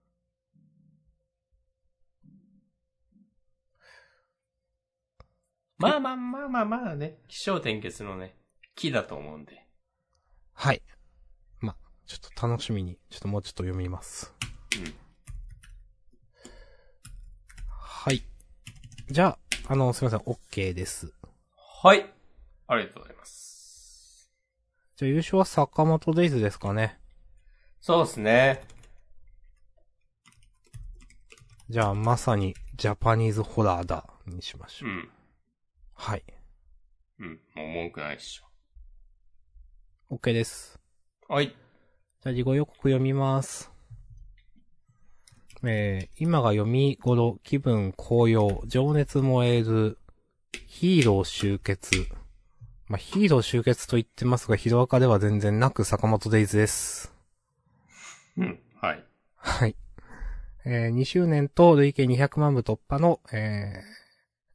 Speaker 1: まあまあまあまあまだね、気象転結のね、木だと思うんで。
Speaker 2: はい。ま、ちょっと楽しみに、ちょっともうちょっと読みます。
Speaker 1: うん。
Speaker 2: はい。じゃあ、あの、すみません、OK です。
Speaker 1: はい。ありがとうございます。
Speaker 2: じゃあ優勝は坂本デイズですかね。
Speaker 1: そうですね。
Speaker 2: じゃあ、まさに、ジャパニーズホラーだ、にしましょう。
Speaker 1: うん。
Speaker 2: はい。
Speaker 1: うん。もう文句ないっし
Speaker 2: OK です。
Speaker 1: ょ。はい。
Speaker 2: じゃあ、事後予告読みます。えー、今が読み頃、気分高揚、情熱燃える、ヒーロー集結。まあ、ヒーロー集結と言ってますが、ヒロアカでは全然なく坂本デイズです。
Speaker 1: うん。はい。
Speaker 2: はい。えー、2周年と累計200万部突破の、えー、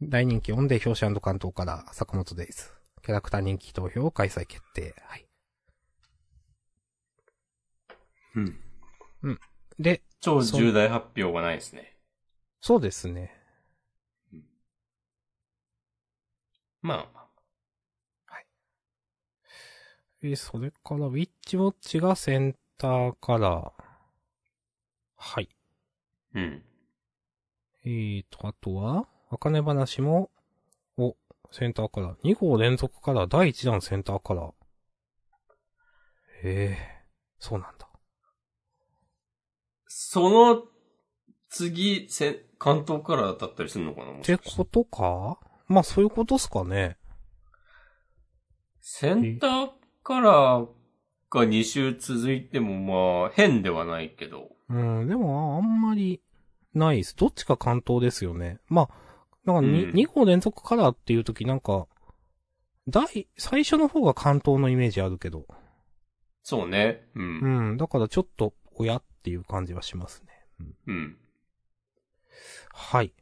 Speaker 2: 大人気オンで表紙関東から坂本デイズ。キャラクター人気投票を開催決定。はい。
Speaker 1: うん。
Speaker 2: で、
Speaker 1: 超重大発表がないですね。
Speaker 2: そうですね。
Speaker 1: まあ、
Speaker 2: えーそれから、ウィッチウォッチがセンターカラー。はい。
Speaker 1: うん。
Speaker 2: えーと、あとは、あかね話も、お、センターカラー。2号連続カラー、第1弾センターカラー。へえ、そうなんだ。
Speaker 1: その次、せ、関東カラーだったりするのかな？も
Speaker 2: っ
Speaker 1: して
Speaker 2: ことか？まあそういうことっすかね。
Speaker 1: センターカラーが2週続いてもまあ変ではないけど。
Speaker 2: うん、でもああんまりないです。どっちか関東ですよね。まあ、なんか 2,、
Speaker 1: うん
Speaker 2: 2号連続カラーっていう時なんか、第、最初の方が関東のイメージあるけど。
Speaker 1: そうね。うん。
Speaker 2: うん、だからちょっと、親っていう感じはしますね。
Speaker 1: うん。
Speaker 2: はい。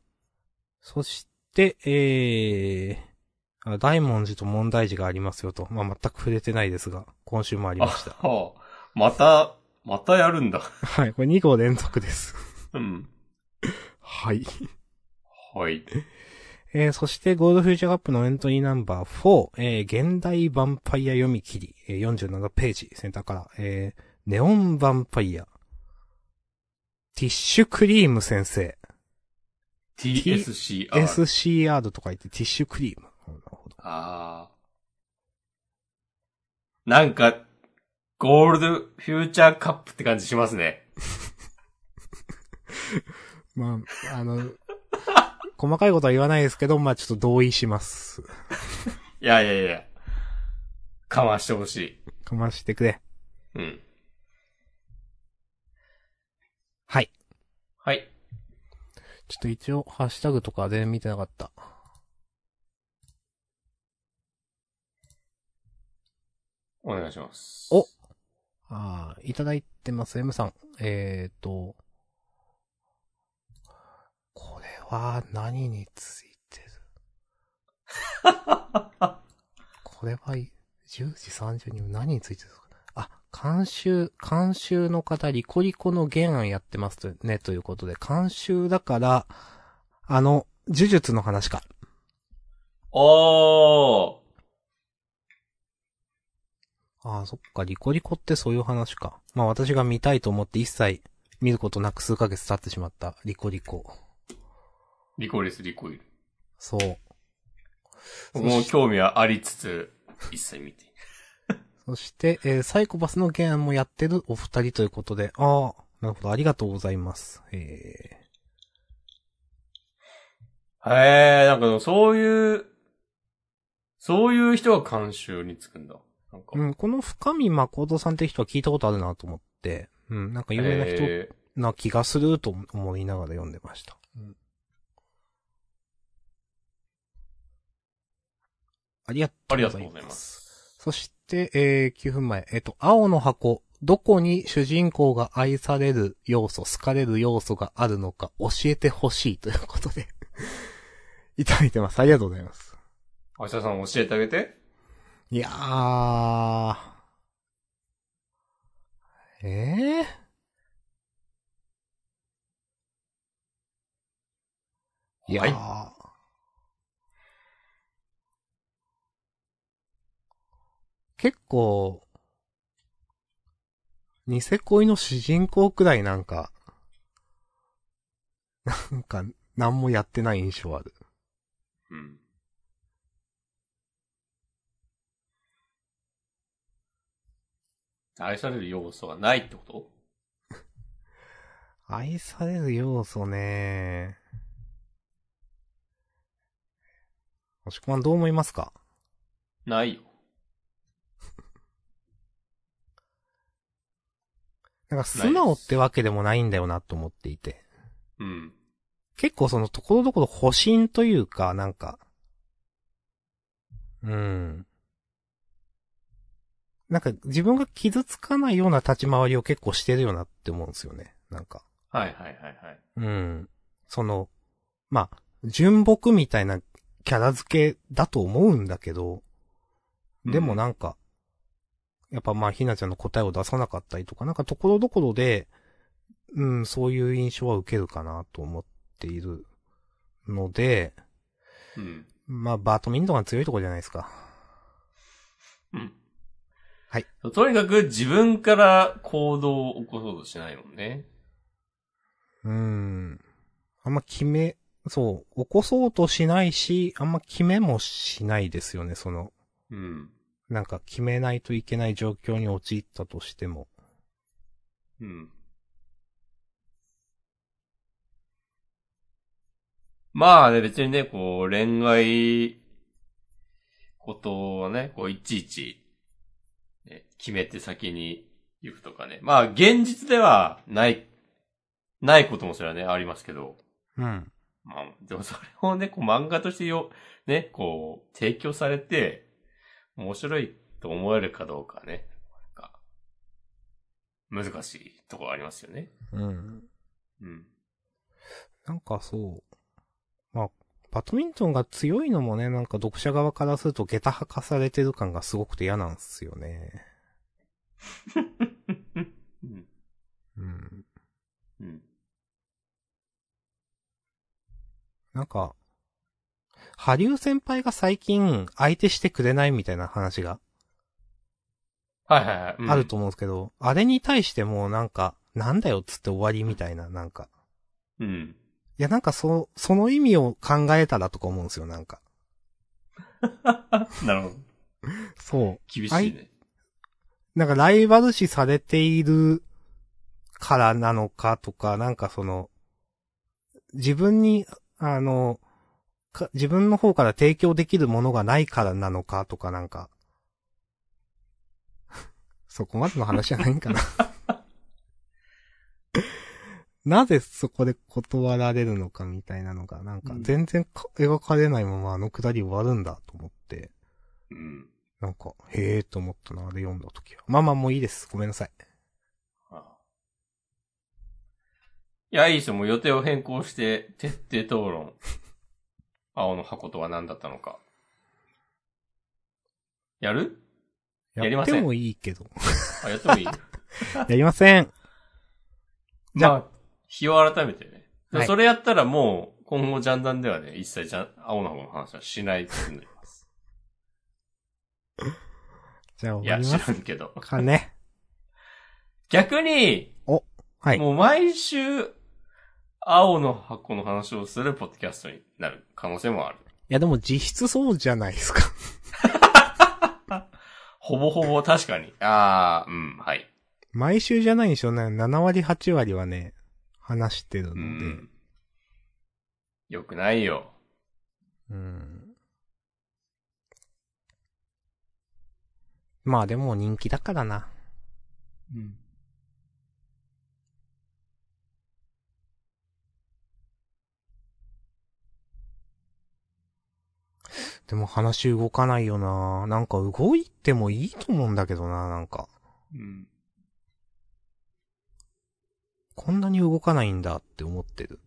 Speaker 2: そして、えー、あ大文字と問題児がありますよと。まあ、全く触れてないですが、今週もあり
Speaker 1: あ
Speaker 2: ました。
Speaker 1: はあ、また、またやるんだ。
Speaker 2: はい、これ2号連続です。
Speaker 1: うん。
Speaker 2: はい。
Speaker 1: はい。
Speaker 2: えー、そして、ゴールドフューチャーカップのエントリーナンバー4、えー、現代ヴァンパイア読み切り、えー、47ページ、センターから、えー、ネオンヴァンパイア、ティッシュクリーム先生、
Speaker 1: TSCR。
Speaker 2: SCR とか言ってティッシュクリーム。なるほど。
Speaker 1: ああ。なんか、ゴールドフューチャーカップって感じしますね。
Speaker 2: まあ、あの、細かいことは言わないですけど、まあちょっと同意します。
Speaker 1: いやいやいや。かましてほしい。
Speaker 2: かましてくれ。
Speaker 1: うん。
Speaker 2: はい。
Speaker 1: はい。
Speaker 2: ちょっと一応、ハッシュタグとか全然見てなかった。
Speaker 1: お願いします。
Speaker 2: おああ、いただいてます、M さん。えーと、これは何についてる？これは、10時30分何についてるあ、監修、監修の方、リコリコの原案やってますとね、ということで、監修だから、あの、呪術の話か。
Speaker 1: おー。
Speaker 2: ああ、そっか、リコリコってそういう話か。まあ私が見たいと思って一切見ることなく数ヶ月経ってしまったリコリコ。
Speaker 1: リコリスリコイル。
Speaker 2: そう。
Speaker 1: 僕も興味はありつつ、一切見て。
Speaker 2: そして、えーサイコパスの原案もやってるお二人ということで、ああ、なるほど、ありがとうございます。え
Speaker 1: へえ、なんかそういう、そういう人が監修につくんだ。なん
Speaker 2: うん、この深見誠さんって人は聞いたことあるなと思って、うん、なんか有名な人
Speaker 1: へ
Speaker 2: な気がすると思いながら読んでました。うんありがとうございます。
Speaker 1: ます。
Speaker 2: そして、えー、9分前。えっ、と、青の箱。どこに主人公が愛される要素、好かれる要素があるのか教えてほしいということで、いただいてます。ありがとうございます。
Speaker 1: 明日さん教えてあげて。
Speaker 2: いやー。ええいやー。
Speaker 1: は
Speaker 2: 結構、ニセ恋の主人公くらいなんか、なんか、何もやってない印象ある。
Speaker 1: うん。愛される要素がないってこと？
Speaker 2: 愛される要素ねもしくはどう思いますか？
Speaker 1: ないよ。
Speaker 2: なんか素直ってわけでもないんだよなと思っていて。
Speaker 1: うん。
Speaker 2: 結構そのところどころ保身というか、なんか、うん。なんか自分が傷つかないような立ち回りを結構してるよなって思うんですよね。なんか。
Speaker 1: はいはいはいはい。
Speaker 2: うん。その、まあ、純朴みたいなキャラ付けだと思うんだけど、でもなんか、やっぱまあ、ひなちゃんの答えを出さなかったりとか、なんかところどころで、うん、そういう印象は受けるかなと思っているので、
Speaker 1: うん。
Speaker 2: まあ、バートミントンが強いところじゃないですか。
Speaker 1: うん。
Speaker 2: はい。
Speaker 1: とにかく自分から行動を起こそうとしないもんね。
Speaker 2: うん。あんま決め、そう、起こそうとしないし、あんま決めもしないですよね、その、
Speaker 1: うん。
Speaker 2: なんか決めないといけない状況に陥ったとしても。
Speaker 1: うん。まあね、別にね、こう、恋愛、ことをね、こう、いちいち、ね、決めて先に行くとかね。まあ、現実ではない、ないこともそれはね、ありますけど。
Speaker 2: うん。
Speaker 1: まあ、でもそれをね、こう漫画としてよ、ね、こう、提供されて、面白いと思えるかどうかね。難しいところありますよね。
Speaker 2: うん。
Speaker 1: うん。
Speaker 2: なんかそう。まあ、バドミントンが強いのもね、なんか読者側からすると下駄吐かされてる感がすごくて嫌なんですよね。
Speaker 1: うん。
Speaker 2: うん。
Speaker 1: うん。
Speaker 2: なんか、羽生先輩が最近相手してくれないみたいな話が
Speaker 1: はいはいはい。うん
Speaker 2: あると思うんですけど、あれに対してもうなんか、なんだよっつって終わりみたいな、なんか。
Speaker 1: うん。
Speaker 2: いやなんかそ、その意味を考えたらとか思うんですよ、なんか。
Speaker 1: なるほど。
Speaker 2: そう。
Speaker 1: 厳しいね。
Speaker 2: なんかライバル視されているからなのかとか、なんかその、自分に、あの、か自分の方から提供できるものがないからなのかとかなんか、そこまでの話じゃないんかな。なぜそこで断られるのかみたいなのが、なんか
Speaker 1: うん
Speaker 2: 全然か描かれないままあのくだり終わるんだと思って、
Speaker 1: うん。
Speaker 2: なんか、へえーと思ったな、あれ読んだ時は。まあまあもういいです。ごめんなさい。
Speaker 1: ああいや、いいですよ。もう予定を変更して、徹底討論。青の箱とは何だったのか。やる？やりません
Speaker 2: ってもいいけど。
Speaker 1: あ、やってもいい？
Speaker 2: やりません。じゃあ
Speaker 1: まあ、日を改めてね。
Speaker 2: はい
Speaker 1: それやったらもう、今後ジャンダンではね、一切じゃん、青の箱の話はしないことになります。
Speaker 2: じゃあ
Speaker 1: いや、知
Speaker 2: 終わります
Speaker 1: らんけど。
Speaker 2: かね。
Speaker 1: 逆に、
Speaker 2: はい。
Speaker 1: もう毎週、青の箱の話をするポッドキャストになる可能性もある。
Speaker 2: いやでも実質そうじゃないですか。
Speaker 1: ほぼほぼ確かに。ああ、うん、はい。
Speaker 2: 毎週じゃないんでしょうね。7割8割はね、話してるの
Speaker 1: う
Speaker 2: で。
Speaker 1: ん。よくないよ。
Speaker 2: うん。まあでも人気だからな。
Speaker 1: うん。
Speaker 2: でも話動かないよな。なんか動いてもいいと思うんだけどな、なんか。
Speaker 1: うん。
Speaker 2: こんなに動かないんだって思ってる。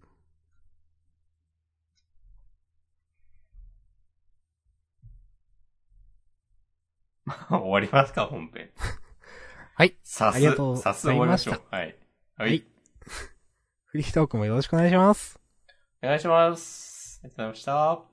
Speaker 1: 終わりますか、本編。
Speaker 2: はい。
Speaker 1: さす
Speaker 2: ありがとう、
Speaker 1: さす終わりましょう。はい。は
Speaker 2: はいい。フリートークもよろしくお願いします。
Speaker 1: お願いします。ありがとうございました。